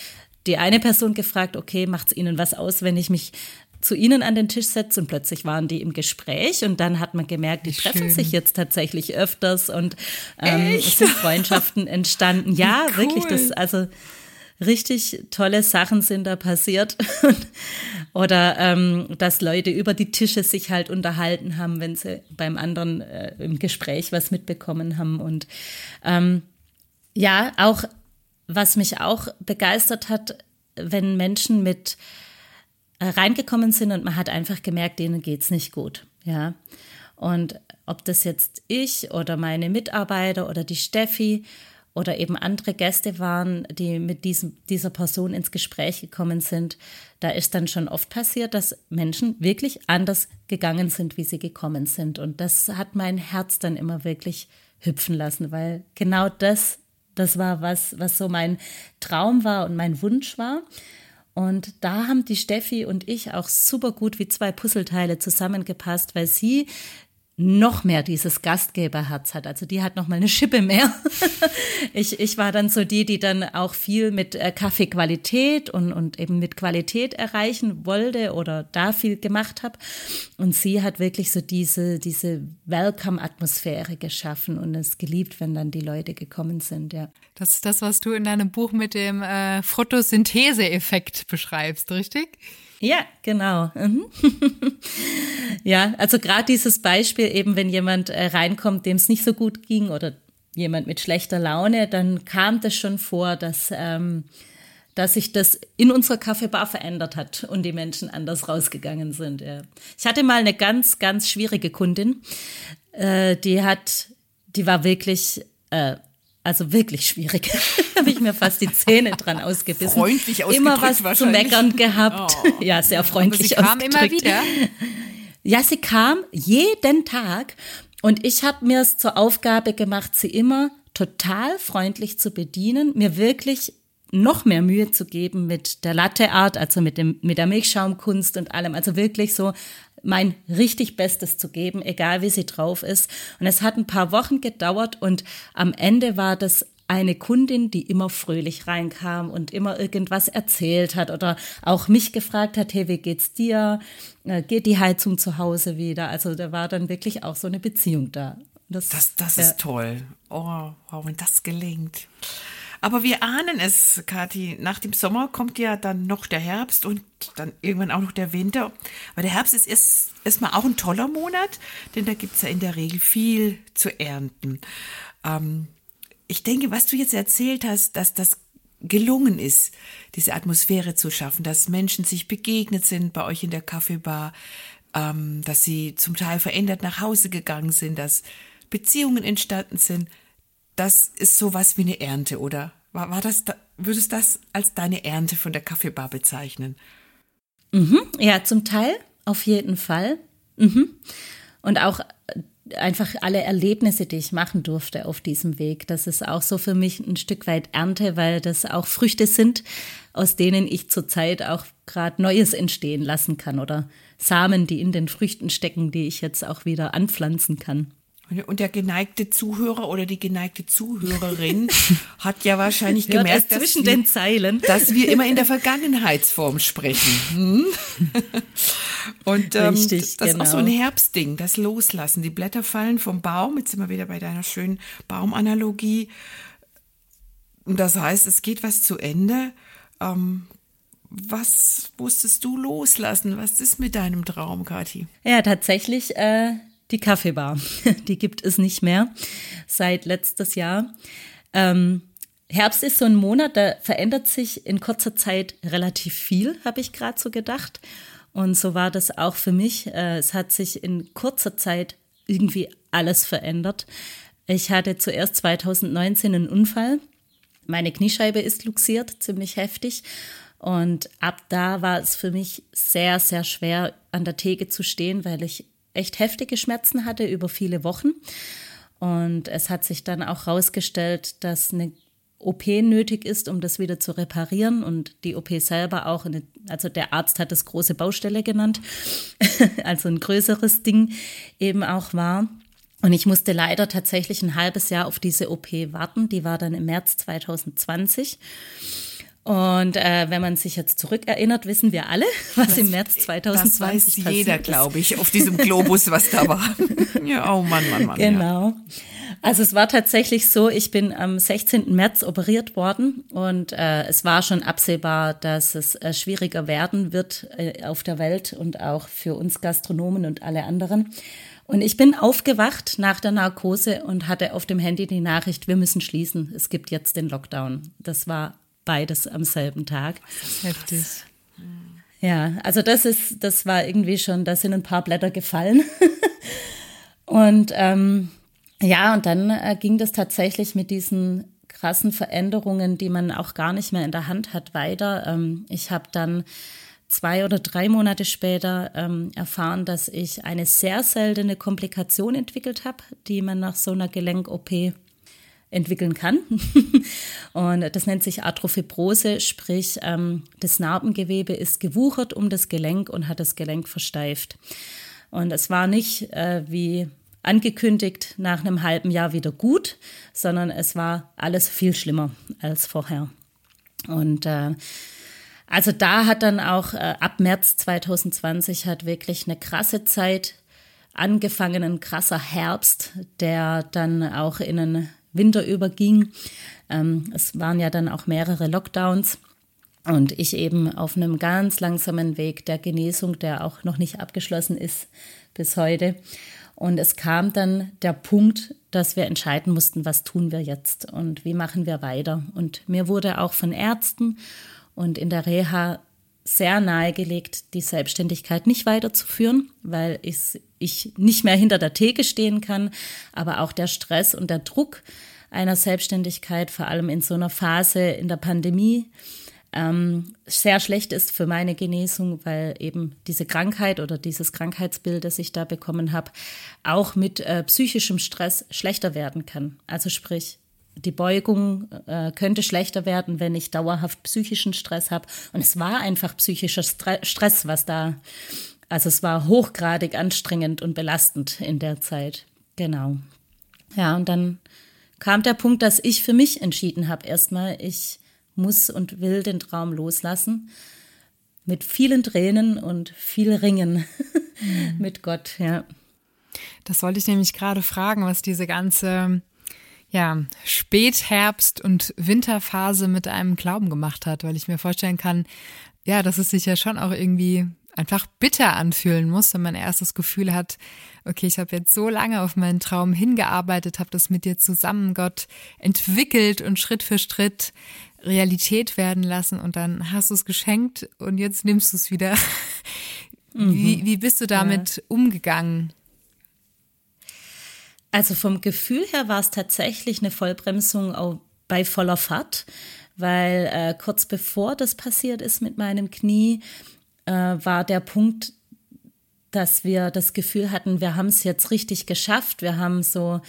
die eine Person gefragt, okay, macht es Ihnen was aus, wenn ich mich zu ihnen an den Tisch setze und plötzlich waren die im Gespräch und dann hat man gemerkt, die Schön. treffen sich jetzt tatsächlich öfters und ähm, es sind Freundschaften entstanden. Ja, cool. wirklich, das also richtig tolle Sachen sind da passiert. Oder ähm, dass Leute über die Tische sich halt unterhalten haben, wenn sie beim anderen äh, im Gespräch was mitbekommen haben. Und ähm, ja, auch was mich auch begeistert hat, wenn Menschen mit reingekommen sind und man hat einfach gemerkt, denen geht's nicht gut. Ja. Und ob das jetzt ich oder meine Mitarbeiter oder die Steffi oder eben andere Gäste waren, die mit diesem, dieser Person ins Gespräch gekommen sind, da ist dann schon oft passiert, dass Menschen wirklich anders gegangen sind, wie sie gekommen sind. Und das hat mein Herz dann immer wirklich hüpfen lassen, weil genau das, das war was, was so mein Traum war und mein Wunsch war. Und da haben die Steffi und ich auch super gut wie zwei Puzzleteile zusammengepasst, weil sie noch mehr dieses Gastgeberherz hat. Also die hat noch mal eine Schippe mehr. ich, ich war dann so die, die dann auch viel mit äh, Kaffeequalität und, und eben mit Qualität erreichen wollte oder da viel gemacht habe. Und sie hat wirklich so diese, diese Welcome-Atmosphäre geschaffen und es geliebt, wenn dann die Leute gekommen sind, ja. Das ist das, was du in deinem Buch mit dem äh, Photosynthese-Effekt beschreibst, richtig? Ja, genau. Mhm. ja, also gerade dieses Beispiel eben, wenn jemand äh, reinkommt, dem es nicht so gut ging oder jemand mit schlechter Laune, dann kam das schon vor, dass, ähm, dass sich das in unserer Kaffeebar verändert hat und die Menschen anders rausgegangen sind. Ja. Ich hatte mal eine ganz, ganz schwierige Kundin, äh, die hat, die war wirklich äh, also wirklich schwierig. habe ich mir fast die Zähne dran ausgebissen. Freundlich Immer was zu meckern gehabt. Oh. Ja, sehr freundlich Aber sie kam immer wieder. Ja, sie kam jeden Tag und ich habe mir es zur Aufgabe gemacht, sie immer total freundlich zu bedienen, mir wirklich noch mehr Mühe zu geben mit der Latte Art, also mit dem mit der Milchschaumkunst und allem, also wirklich so mein richtig Bestes zu geben, egal wie sie drauf ist. Und es hat ein paar Wochen gedauert und am Ende war das eine Kundin, die immer fröhlich reinkam und immer irgendwas erzählt hat oder auch mich gefragt hat, hey, wie geht's dir? Äh, geht die Heizung zu Hause wieder? Also da war dann wirklich auch so eine Beziehung da. Das, das, das ist toll. Oh, wow, wenn das gelingt. Aber wir ahnen es, Kathi. Nach dem Sommer kommt ja dann noch der Herbst und dann irgendwann auch noch der Winter. Aber der Herbst ist erst, erstmal auch ein toller Monat, denn da gibt es ja in der Regel viel zu ernten. Ähm, ich denke, was du jetzt erzählt hast, dass das gelungen ist, diese Atmosphäre zu schaffen, dass Menschen sich begegnet sind bei euch in der Kaffeebar, ähm, dass sie zum Teil verändert nach Hause gegangen sind, dass Beziehungen entstanden sind das ist sowas wie eine Ernte, oder? War, war das, würdest du das als deine Ernte von der Kaffeebar bezeichnen? Mhm, ja, zum Teil, auf jeden Fall. Mhm. Und auch äh, einfach alle Erlebnisse, die ich machen durfte auf diesem Weg. Das ist auch so für mich ein Stück weit Ernte, weil das auch Früchte sind, aus denen ich zurzeit auch gerade Neues entstehen lassen kann oder Samen, die in den Früchten stecken, die ich jetzt auch wieder anpflanzen kann. Und der geneigte Zuhörer oder die geneigte Zuhörerin hat ja wahrscheinlich gemerkt, dass, zwischen wir, den Zeilen. dass wir immer in der Vergangenheitsform sprechen. Hm? Und ähm, Richtig, das genau. ist auch so ein genau. Herbstding, das Loslassen. Die Blätter fallen vom Baum. Jetzt sind wir wieder bei deiner schönen Baumanalogie. Und das heißt, es geht was zu Ende. Ähm, was musstest du loslassen? Was ist mit deinem Traum, Kathi? Ja, tatsächlich äh, die Kaffeebar. Die gibt es nicht mehr seit letztes Jahr. Ähm, Herbst ist so ein Monat, da verändert sich in kurzer Zeit relativ viel, habe ich gerade so gedacht. Und so war das auch für mich. Äh, es hat sich in kurzer Zeit irgendwie alles verändert. Ich hatte zuerst 2019 einen Unfall. Meine Kniescheibe ist luxiert, ziemlich heftig. Und ab da war es für mich sehr, sehr schwer, an der Theke zu stehen, weil ich echt heftige Schmerzen hatte über viele Wochen. Und es hat sich dann auch herausgestellt, dass eine OP nötig ist, um das wieder zu reparieren. Und die OP selber auch, eine, also der Arzt hat es große Baustelle genannt, also ein größeres Ding eben auch war. Und ich musste leider tatsächlich ein halbes Jahr auf diese OP warten. Die war dann im März 2020. Und äh, wenn man sich jetzt zurückerinnert, wissen wir alle, was das, im März 2020 das weiß jeder, glaube ich, auf diesem Globus, was da war. ja, oh Mann, Mann, Mann. Genau. Ja. Also es war tatsächlich so, ich bin am 16. März operiert worden und äh, es war schon absehbar, dass es äh, schwieriger werden wird äh, auf der Welt und auch für uns Gastronomen und alle anderen. Und ich bin aufgewacht nach der Narkose und hatte auf dem Handy die Nachricht, wir müssen schließen. Es gibt jetzt den Lockdown. Das war beides am selben Tag. Heftig. Ja, also das ist, das war irgendwie schon, da sind ein paar Blätter gefallen. und ähm, ja, und dann äh, ging das tatsächlich mit diesen krassen Veränderungen, die man auch gar nicht mehr in der Hand hat, weiter. Ähm, ich habe dann zwei oder drei Monate später ähm, erfahren, dass ich eine sehr seltene Komplikation entwickelt habe, die man nach so einer Gelenk-OP entwickeln kann. und das nennt sich Arthrofibrose, sprich ähm, das Narbengewebe ist gewuchert um das Gelenk und hat das Gelenk versteift. Und es war nicht äh, wie angekündigt nach einem halben Jahr wieder gut, sondern es war alles viel schlimmer als vorher. Und äh, also da hat dann auch äh, ab März 2020 hat wirklich eine krasse Zeit angefangen, ein krasser Herbst, der dann auch in einen Winter überging. Ähm, es waren ja dann auch mehrere Lockdowns. Und ich eben auf einem ganz langsamen Weg der Genesung, der auch noch nicht abgeschlossen ist bis heute. Und es kam dann der Punkt, dass wir entscheiden mussten, was tun wir jetzt und wie machen wir weiter. Und mir wurde auch von Ärzten und in der Reha sehr nahegelegt, die Selbstständigkeit nicht weiterzuführen, weil ich, ich nicht mehr hinter der Theke stehen kann, aber auch der Stress und der Druck einer Selbstständigkeit, vor allem in so einer Phase in der Pandemie, ähm, sehr schlecht ist für meine Genesung, weil eben diese Krankheit oder dieses Krankheitsbild, das ich da bekommen habe, auch mit äh, psychischem Stress schlechter werden kann. Also sprich, die Beugung äh, könnte schlechter werden, wenn ich dauerhaft psychischen Stress habe. Und es war einfach psychischer Stress, was da, also es war hochgradig anstrengend und belastend in der Zeit. Genau. Ja, und dann kam der Punkt, dass ich für mich entschieden habe, erstmal, ich muss und will den Traum loslassen. Mit vielen Tränen und viel Ringen mhm. mit Gott, ja. Das wollte ich nämlich gerade fragen, was diese ganze ja, Spätherbst- und Winterphase mit einem Glauben gemacht hat, weil ich mir vorstellen kann, ja, dass es sich ja schon auch irgendwie einfach bitter anfühlen muss, wenn man erst das Gefühl hat, okay, ich habe jetzt so lange auf meinen Traum hingearbeitet, habe das mit dir zusammen, Gott, entwickelt und Schritt für Schritt Realität werden lassen und dann hast du es geschenkt und jetzt nimmst du es wieder. Mhm. Wie, wie bist du damit ja. umgegangen? Also vom Gefühl her war es tatsächlich eine Vollbremsung bei voller Fahrt, weil äh, kurz bevor das passiert ist mit meinem Knie, äh, war der Punkt, dass wir das Gefühl hatten, wir haben es jetzt richtig geschafft. Wir haben so,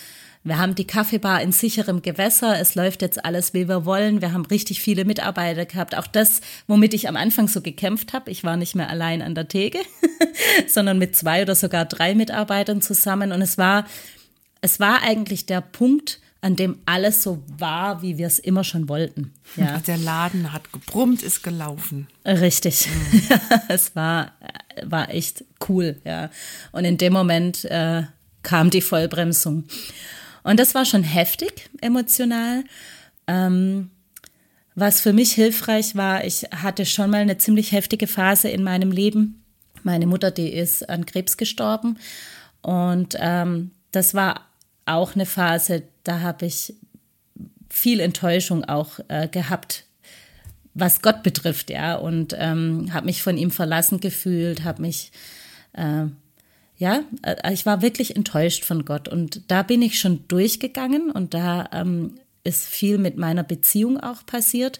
wir haben die Kaffeebar in sicherem Gewässer. Es läuft jetzt alles, wie wir wollen. Wir haben richtig viele Mitarbeiter gehabt. Auch das, womit ich am Anfang so gekämpft habe. Ich war nicht mehr allein an der Theke, sondern mit zwei oder sogar drei Mitarbeitern zusammen. Und es war, es war eigentlich der Punkt, an dem alles so war, wie wir es immer schon wollten. Ja. Der Laden hat gebrummt, ist gelaufen. Richtig. Mhm. es war, war echt cool, ja. Und in dem Moment äh, kam die Vollbremsung. Und das war schon heftig emotional. Ähm, was für mich hilfreich war, ich hatte schon mal eine ziemlich heftige Phase in meinem Leben. Meine Mutter, die ist an Krebs gestorben. Und ähm, das war auch eine Phase, da habe ich viel Enttäuschung auch äh, gehabt, was Gott betrifft, ja, und ähm, habe mich von ihm verlassen gefühlt, habe mich, äh, ja, äh, ich war wirklich enttäuscht von Gott und da bin ich schon durchgegangen und da ähm, ist viel mit meiner Beziehung auch passiert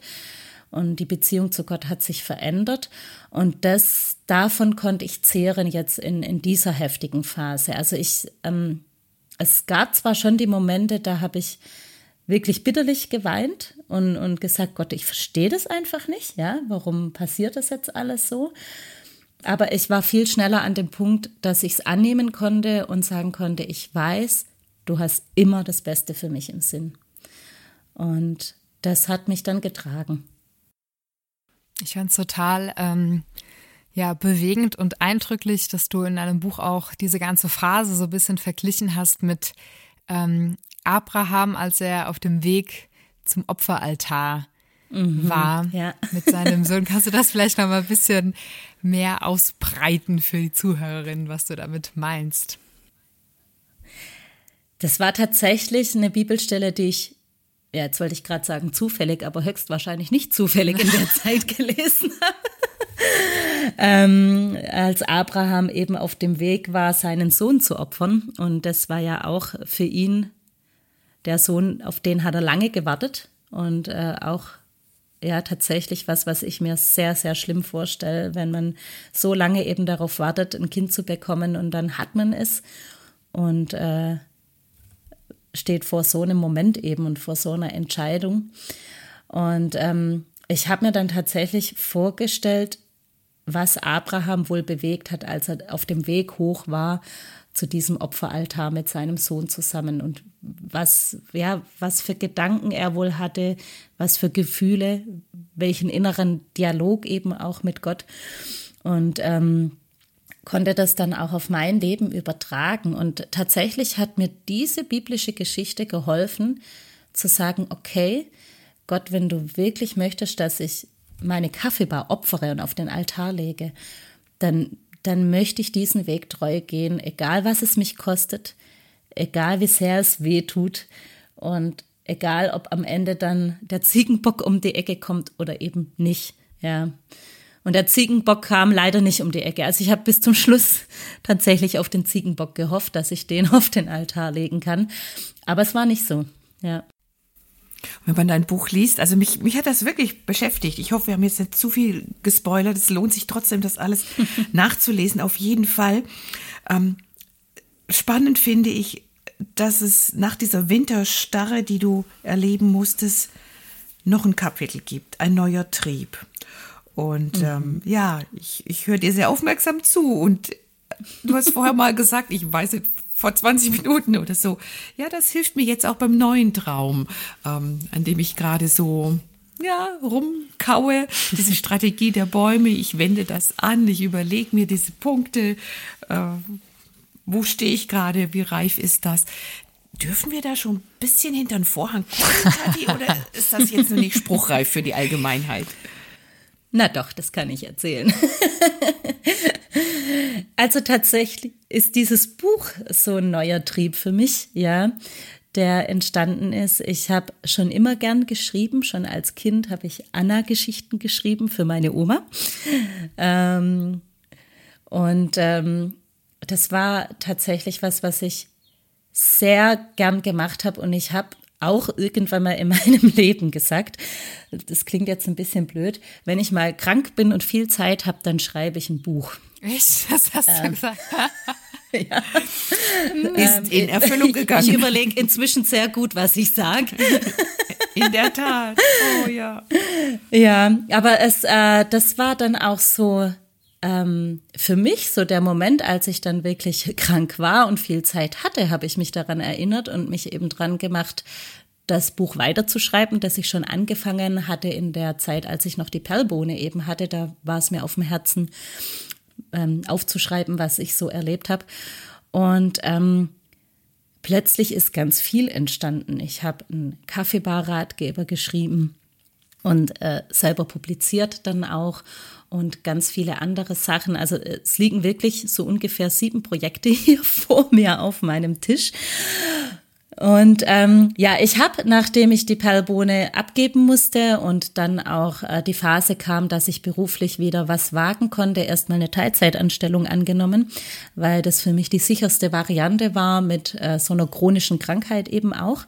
und die Beziehung zu Gott hat sich verändert. Und das, davon konnte ich zehren jetzt in, in dieser heftigen Phase. Also ich, ähm, es gab zwar schon die Momente, da habe ich wirklich bitterlich geweint und, und gesagt, Gott, ich verstehe das einfach nicht, ja, warum passiert das jetzt alles so? Aber ich war viel schneller an dem Punkt, dass ich es annehmen konnte und sagen konnte, ich weiß, du hast immer das Beste für mich im Sinn. Und das hat mich dann getragen. Ich fand es total ähm, ja, bewegend und eindrücklich, dass du in deinem Buch auch diese ganze Phase so ein bisschen verglichen hast mit ähm, Abraham, als er auf dem Weg zum Opferaltar mhm, war ja. mit seinem Sohn. Kannst du das vielleicht noch mal ein bisschen mehr ausbreiten für die Zuhörerinnen, was du damit meinst? Das war tatsächlich eine Bibelstelle, die ich ja, jetzt wollte ich gerade sagen zufällig, aber höchstwahrscheinlich nicht zufällig in der Zeit gelesen habe. ähm, als Abraham eben auf dem Weg war, seinen Sohn zu opfern. Und das war ja auch für ihn der Sohn, auf den hat er lange gewartet und äh, auch ja tatsächlich was, was ich mir sehr, sehr schlimm vorstelle, wenn man so lange eben darauf wartet, ein Kind zu bekommen und dann hat man es. Und äh, steht vor so einem Moment eben und vor so einer Entscheidung. Und ähm, ich habe mir dann tatsächlich vorgestellt, was Abraham wohl bewegt hat, als er auf dem Weg hoch war zu diesem Opferaltar mit seinem Sohn zusammen und was, ja, was für Gedanken er wohl hatte, was für Gefühle, welchen inneren Dialog eben auch mit Gott. Und ähm, konnte das dann auch auf mein Leben übertragen. Und tatsächlich hat mir diese biblische Geschichte geholfen, zu sagen, okay, Gott, wenn du wirklich möchtest, dass ich meine Kaffeebar opfere und auf den Altar lege, dann, dann möchte ich diesen Weg treu gehen, egal was es mich kostet, egal wie sehr es weh tut und egal ob am Ende dann der Ziegenbock um die Ecke kommt oder eben nicht. Ja. Und der Ziegenbock kam leider nicht um die Ecke. Also ich habe bis zum Schluss tatsächlich auf den Ziegenbock gehofft, dass ich den auf den Altar legen kann. Aber es war nicht so. Ja. Wenn man dein Buch liest, also mich, mich hat das wirklich beschäftigt. Ich hoffe, wir haben jetzt nicht zu viel gespoilert. Es lohnt sich trotzdem, das alles nachzulesen, auf jeden Fall. Ähm, spannend finde ich, dass es nach dieser Winterstarre, die du erleben musstest, noch ein Kapitel gibt, ein neuer Trieb. Und mhm. ähm, ja, ich, ich höre dir sehr aufmerksam zu. Und du hast vorher mal gesagt, ich weiß nicht, vor 20 Minuten oder so. Ja, das hilft mir jetzt auch beim neuen Traum, ähm, an dem ich gerade so ja, rumkaue, diese Strategie der Bäume, ich wende das an, ich überlege mir diese Punkte, äh, wo stehe ich gerade, wie reif ist das? Dürfen wir da schon ein bisschen hinter den Vorhang gucken, oder ist das jetzt nur nicht spruchreif für die Allgemeinheit? Na doch, das kann ich erzählen. also tatsächlich ist dieses Buch so ein neuer Trieb für mich, ja, der entstanden ist. Ich habe schon immer gern geschrieben. Schon als Kind habe ich Anna-Geschichten geschrieben für meine Oma. Ähm, und ähm, das war tatsächlich was, was ich sehr gern gemacht habe. Und ich habe auch irgendwann mal in meinem Leben gesagt, das klingt jetzt ein bisschen blöd, wenn ich mal krank bin und viel Zeit habe, dann schreibe ich ein Buch. Echt? Das hast du ähm, gesagt. ja. Ist in Erfüllung gegangen. Ich überlege inzwischen sehr gut, was ich sage. In der Tat. Oh ja. Ja, aber es, äh, das war dann auch so ähm, für mich so der Moment, als ich dann wirklich krank war und viel Zeit hatte, habe ich mich daran erinnert und mich eben dran gemacht, das Buch weiterzuschreiben, das ich schon angefangen hatte in der Zeit, als ich noch die Perlbohne eben hatte. Da war es mir auf dem Herzen, ähm, aufzuschreiben, was ich so erlebt habe. Und ähm, plötzlich ist ganz viel entstanden. Ich habe einen Kaffeebarratgeber geschrieben und äh, selber publiziert dann auch und ganz viele andere Sachen. Also es liegen wirklich so ungefähr sieben Projekte hier vor mir auf meinem Tisch. Und ähm, ja, ich habe, nachdem ich die Perlbohne abgeben musste und dann auch äh, die Phase kam, dass ich beruflich wieder was wagen konnte, erstmal eine Teilzeitanstellung angenommen, weil das für mich die sicherste Variante war mit äh, so einer chronischen Krankheit eben auch.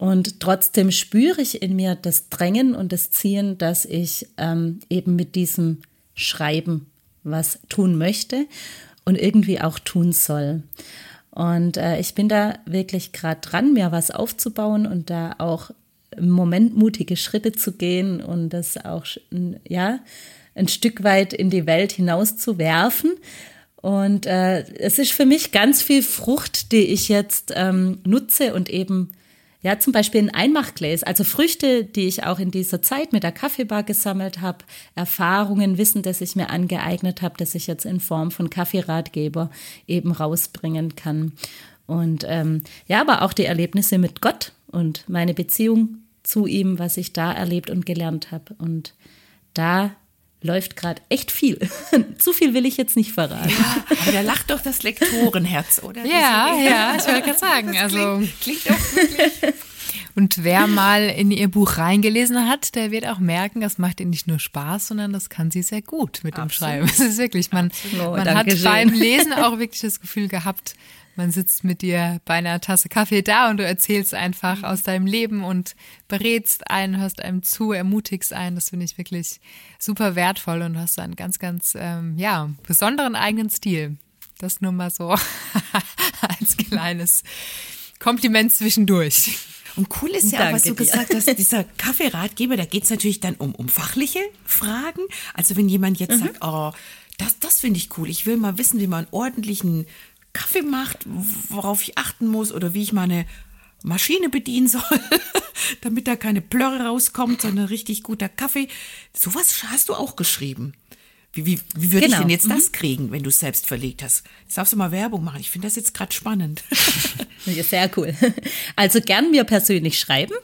Und trotzdem spüre ich in mir das Drängen und das Ziehen, dass ich ähm, eben mit diesem Schreiben was tun möchte und irgendwie auch tun soll. Und äh, ich bin da wirklich gerade dran, mir was aufzubauen und da auch im Moment mutige Schritte zu gehen und das auch ja ein Stück weit in die Welt hinaus zu werfen. Und äh, es ist für mich ganz viel Frucht, die ich jetzt ähm, nutze und eben ja, zum Beispiel ein Einmachgläs, also Früchte, die ich auch in dieser Zeit mit der Kaffeebar gesammelt habe, Erfahrungen, Wissen, das ich mir angeeignet habe, das ich jetzt in Form von Kaffeeratgeber eben rausbringen kann. Und ähm, ja, aber auch die Erlebnisse mit Gott und meine Beziehung zu ihm, was ich da erlebt und gelernt habe. Und da läuft gerade echt viel. Zu viel will ich jetzt nicht verraten. Ja, aber da lacht doch das Lektorenherz, oder? Ja, ja, ich wollte gerade sagen. Das also klingt, klingt doch wirklich. Und wer mal in ihr Buch reingelesen hat, der wird auch merken, das macht ihr nicht nur Spaß, sondern das kann sie sehr gut mit dem Absolut. Schreiben. Es ist wirklich, man, man hat beim Lesen auch wirklich das Gefühl gehabt, man sitzt mit dir bei einer Tasse Kaffee da und du erzählst einfach aus deinem Leben und berätst einen, hörst einem zu, ermutigst einen. Das finde ich wirklich super wertvoll und hast einen ganz, ganz, ähm, ja, besonderen eigenen Stil. Das nur mal so als kleines Kompliment zwischendurch. Und cool ist ja Danke auch, was du dir. gesagt hast, dieser Kaffeeratgeber, da geht es natürlich dann um, um fachliche Fragen. Also wenn jemand jetzt mhm. sagt, oh, das, das finde ich cool, ich will mal wissen, wie man ordentlichen Kaffee macht, worauf ich achten muss oder wie ich meine Maschine bedienen soll, damit da keine Plörre rauskommt, sondern richtig guter Kaffee. Sowas hast du auch geschrieben. Wie, wie, wie würde genau. ich denn jetzt mhm. das kriegen, wenn du es selbst verlegt hast? Jetzt darfst du mal Werbung machen. Ich finde das jetzt gerade spannend. Sehr cool. Also gern mir persönlich schreiben.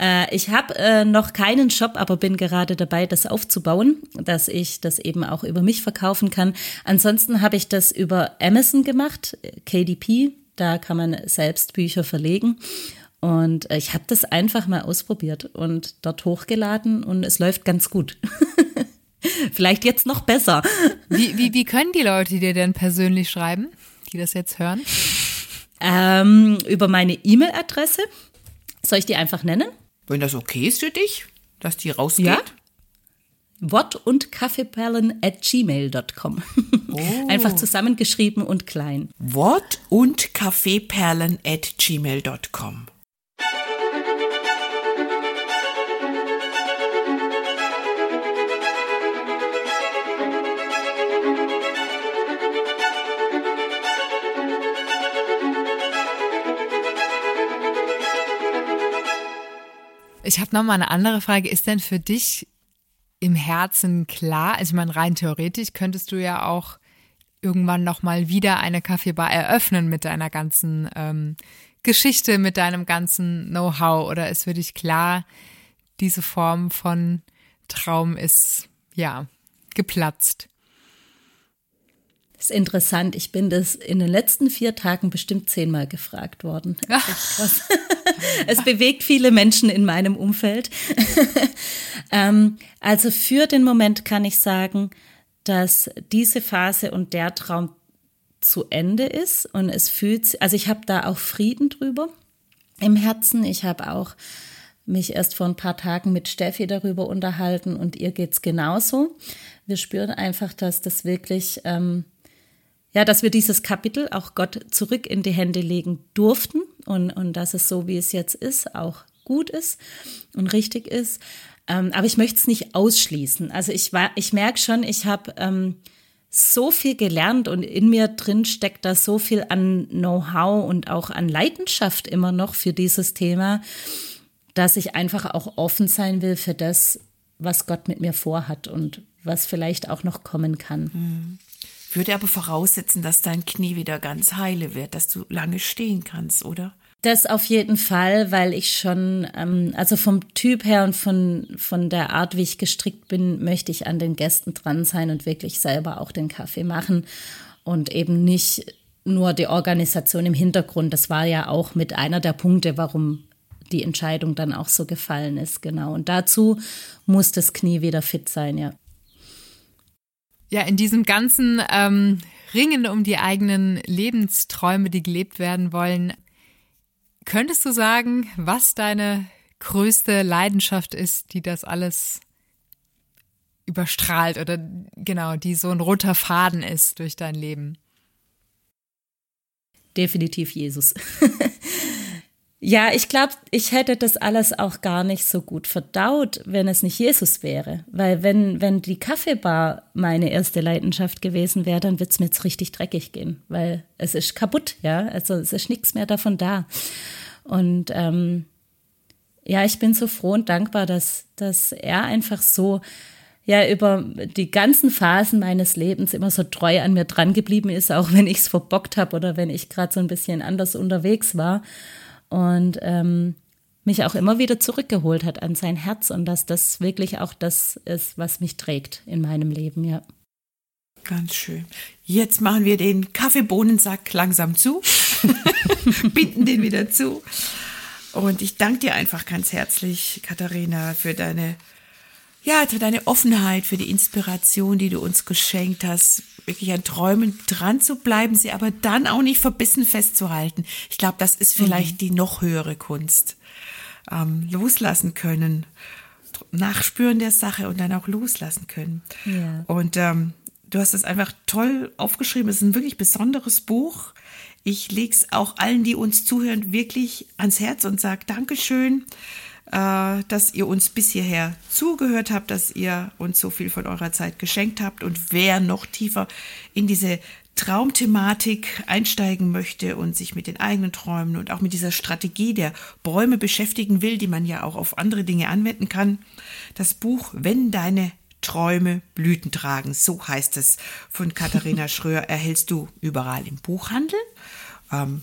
Äh, ich habe äh, noch keinen Shop, aber bin gerade dabei, das aufzubauen, dass ich das eben auch über mich verkaufen kann. Ansonsten habe ich das über Amazon gemacht, KDP. Da kann man selbst Bücher verlegen. Und äh, ich habe das einfach mal ausprobiert und dort hochgeladen und es läuft ganz gut. Vielleicht jetzt noch besser. Wie, wie, wie können die Leute dir denn persönlich schreiben, die das jetzt hören? Ähm, über meine E-Mail-Adresse. Soll ich die einfach nennen? Wenn das okay ist für dich, dass die rausgeht. Ja. Wort und Kaffeeperlen at gmail.com. Oh. Einfach zusammengeschrieben und klein. Wort und Kaffeeperlen at gmail.com. Ich habe noch mal eine andere Frage. Ist denn für dich im Herzen klar, also ich meine, rein theoretisch könntest du ja auch irgendwann noch mal wieder eine Kaffeebar eröffnen mit deiner ganzen ähm, Geschichte, mit deinem ganzen Know-how oder ist für dich klar, diese Form von Traum ist ja geplatzt? Das ist interessant. Ich bin das in den letzten vier Tagen bestimmt zehnmal gefragt worden. krass. Es bewegt viele Menschen in meinem Umfeld. ähm, also für den Moment kann ich sagen, dass diese Phase und der Traum zu Ende ist und es fühlt, also ich habe da auch Frieden drüber im Herzen. Ich habe auch mich erst vor ein paar Tagen mit Steffi darüber unterhalten und ihr geht's genauso. Wir spüren einfach, dass das wirklich ähm, ja, dass wir dieses Kapitel auch Gott zurück in die Hände legen durften und, und dass es so, wie es jetzt ist, auch gut ist und richtig ist. Ähm, aber ich möchte es nicht ausschließen. Also ich ich merke schon, ich habe ähm, so viel gelernt und in mir drin steckt da so viel an Know-how und auch an Leidenschaft immer noch für dieses Thema, dass ich einfach auch offen sein will für das, was Gott mit mir vorhat und was vielleicht auch noch kommen kann. Mhm. Würde aber voraussetzen, dass dein Knie wieder ganz heile wird, dass du lange stehen kannst, oder? Das auf jeden Fall, weil ich schon, ähm, also vom Typ her und von, von der Art, wie ich gestrickt bin, möchte ich an den Gästen dran sein und wirklich selber auch den Kaffee machen und eben nicht nur die Organisation im Hintergrund. Das war ja auch mit einer der Punkte, warum die Entscheidung dann auch so gefallen ist, genau. Und dazu muss das Knie wieder fit sein, ja. Ja, in diesem ganzen ähm, Ringen um die eigenen Lebensträume, die gelebt werden wollen, könntest du sagen, was deine größte Leidenschaft ist, die das alles überstrahlt oder genau, die so ein roter Faden ist durch dein Leben? Definitiv Jesus. ja, ich glaube, ich hätte das alles auch gar nicht so gut verdaut, wenn es nicht Jesus wäre. Weil wenn, wenn die Kaffeebar meine erste Leidenschaft gewesen wäre, dann wird es mir jetzt richtig dreckig gehen, weil es ist kaputt, ja. Also es ist nichts mehr davon da. Und ähm, ja, ich bin so froh und dankbar, dass, dass er einfach so ja über die ganzen Phasen meines Lebens immer so treu an mir dran geblieben ist, auch wenn ich es verbockt habe oder wenn ich gerade so ein bisschen anders unterwegs war. Und ähm, mich auch immer wieder zurückgeholt hat an sein Herz und dass das wirklich auch das ist, was mich trägt in meinem Leben, ja. Ganz schön. Jetzt machen wir den Kaffeebohnensack langsam zu, binden den wieder zu. Und ich danke dir einfach ganz herzlich, Katharina, für deine ja, für deine Offenheit, für die Inspiration, die du uns geschenkt hast, wirklich an Träumen dran zu bleiben, sie aber dann auch nicht verbissen festzuhalten. Ich glaube, das ist vielleicht mhm. die noch höhere Kunst. Ähm, loslassen können, nachspüren der Sache und dann auch loslassen können. Ja. Und ähm, du hast es einfach toll aufgeschrieben. Es ist ein wirklich besonderes Buch. Ich lege es auch allen, die uns zuhören, wirklich ans Herz und sage Dankeschön dass ihr uns bis hierher zugehört habt, dass ihr uns so viel von eurer Zeit geschenkt habt. Und wer noch tiefer in diese Traumthematik einsteigen möchte und sich mit den eigenen Träumen und auch mit dieser Strategie der Bäume beschäftigen will, die man ja auch auf andere Dinge anwenden kann, das Buch Wenn deine Träume Blüten tragen, so heißt es von Katharina Schröer, erhältst du überall im Buchhandel. Ähm,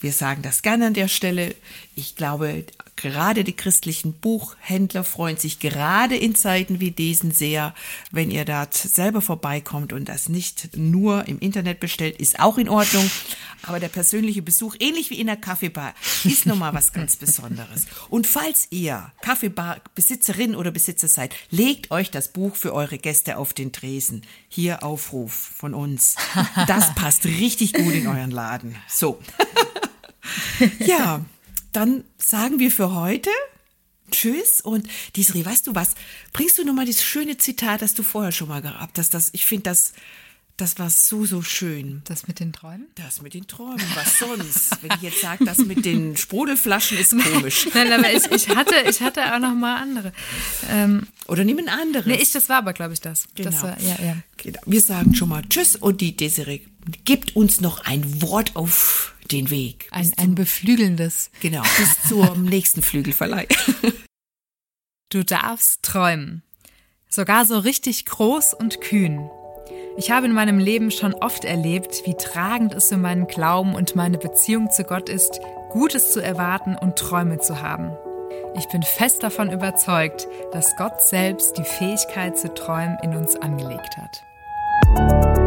wir sagen das gerne an der Stelle. Ich glaube, gerade die christlichen Buchhändler freuen sich gerade in Zeiten wie diesen sehr, wenn ihr dort selber vorbeikommt und das nicht nur im Internet bestellt, ist auch in Ordnung. Aber der persönliche Besuch, ähnlich wie in der Kaffeebar, ist nochmal was ganz Besonderes. Und falls ihr Kaffeebar-Besitzerin oder Besitzer seid, legt euch das Buch für eure Gäste auf den Tresen. Hier Aufruf von uns. Das passt richtig gut in euren Laden. So. ja, dann sagen wir für heute Tschüss und Disri, weißt du was? Bringst du nochmal dieses schöne Zitat, das du vorher schon mal gehabt hast? Das, ich finde das, das war so, so schön. Das mit den Träumen? Das mit den Träumen, was sonst? Wenn ich jetzt sage, das mit den Sprudelflaschen ist komisch. Nein, aber ich, ich, hatte, ich hatte auch noch mal andere. Ähm, Oder nehmen andere. Nee, ich, das war aber, glaube ich, das. Genau. das war, ja, ja. Genau. Wir sagen schon mal Tschüss und die Desiree gibt uns noch ein Wort auf den Weg. Ein, ein beflügelndes. Genau, bis zum nächsten Flügelverleih. Du darfst träumen. Sogar so richtig groß und kühn. Ich habe in meinem Leben schon oft erlebt, wie tragend es für meinen Glauben und meine Beziehung zu Gott ist, Gutes zu erwarten und Träume zu haben. Ich bin fest davon überzeugt, dass Gott selbst die Fähigkeit zu träumen in uns angelegt hat.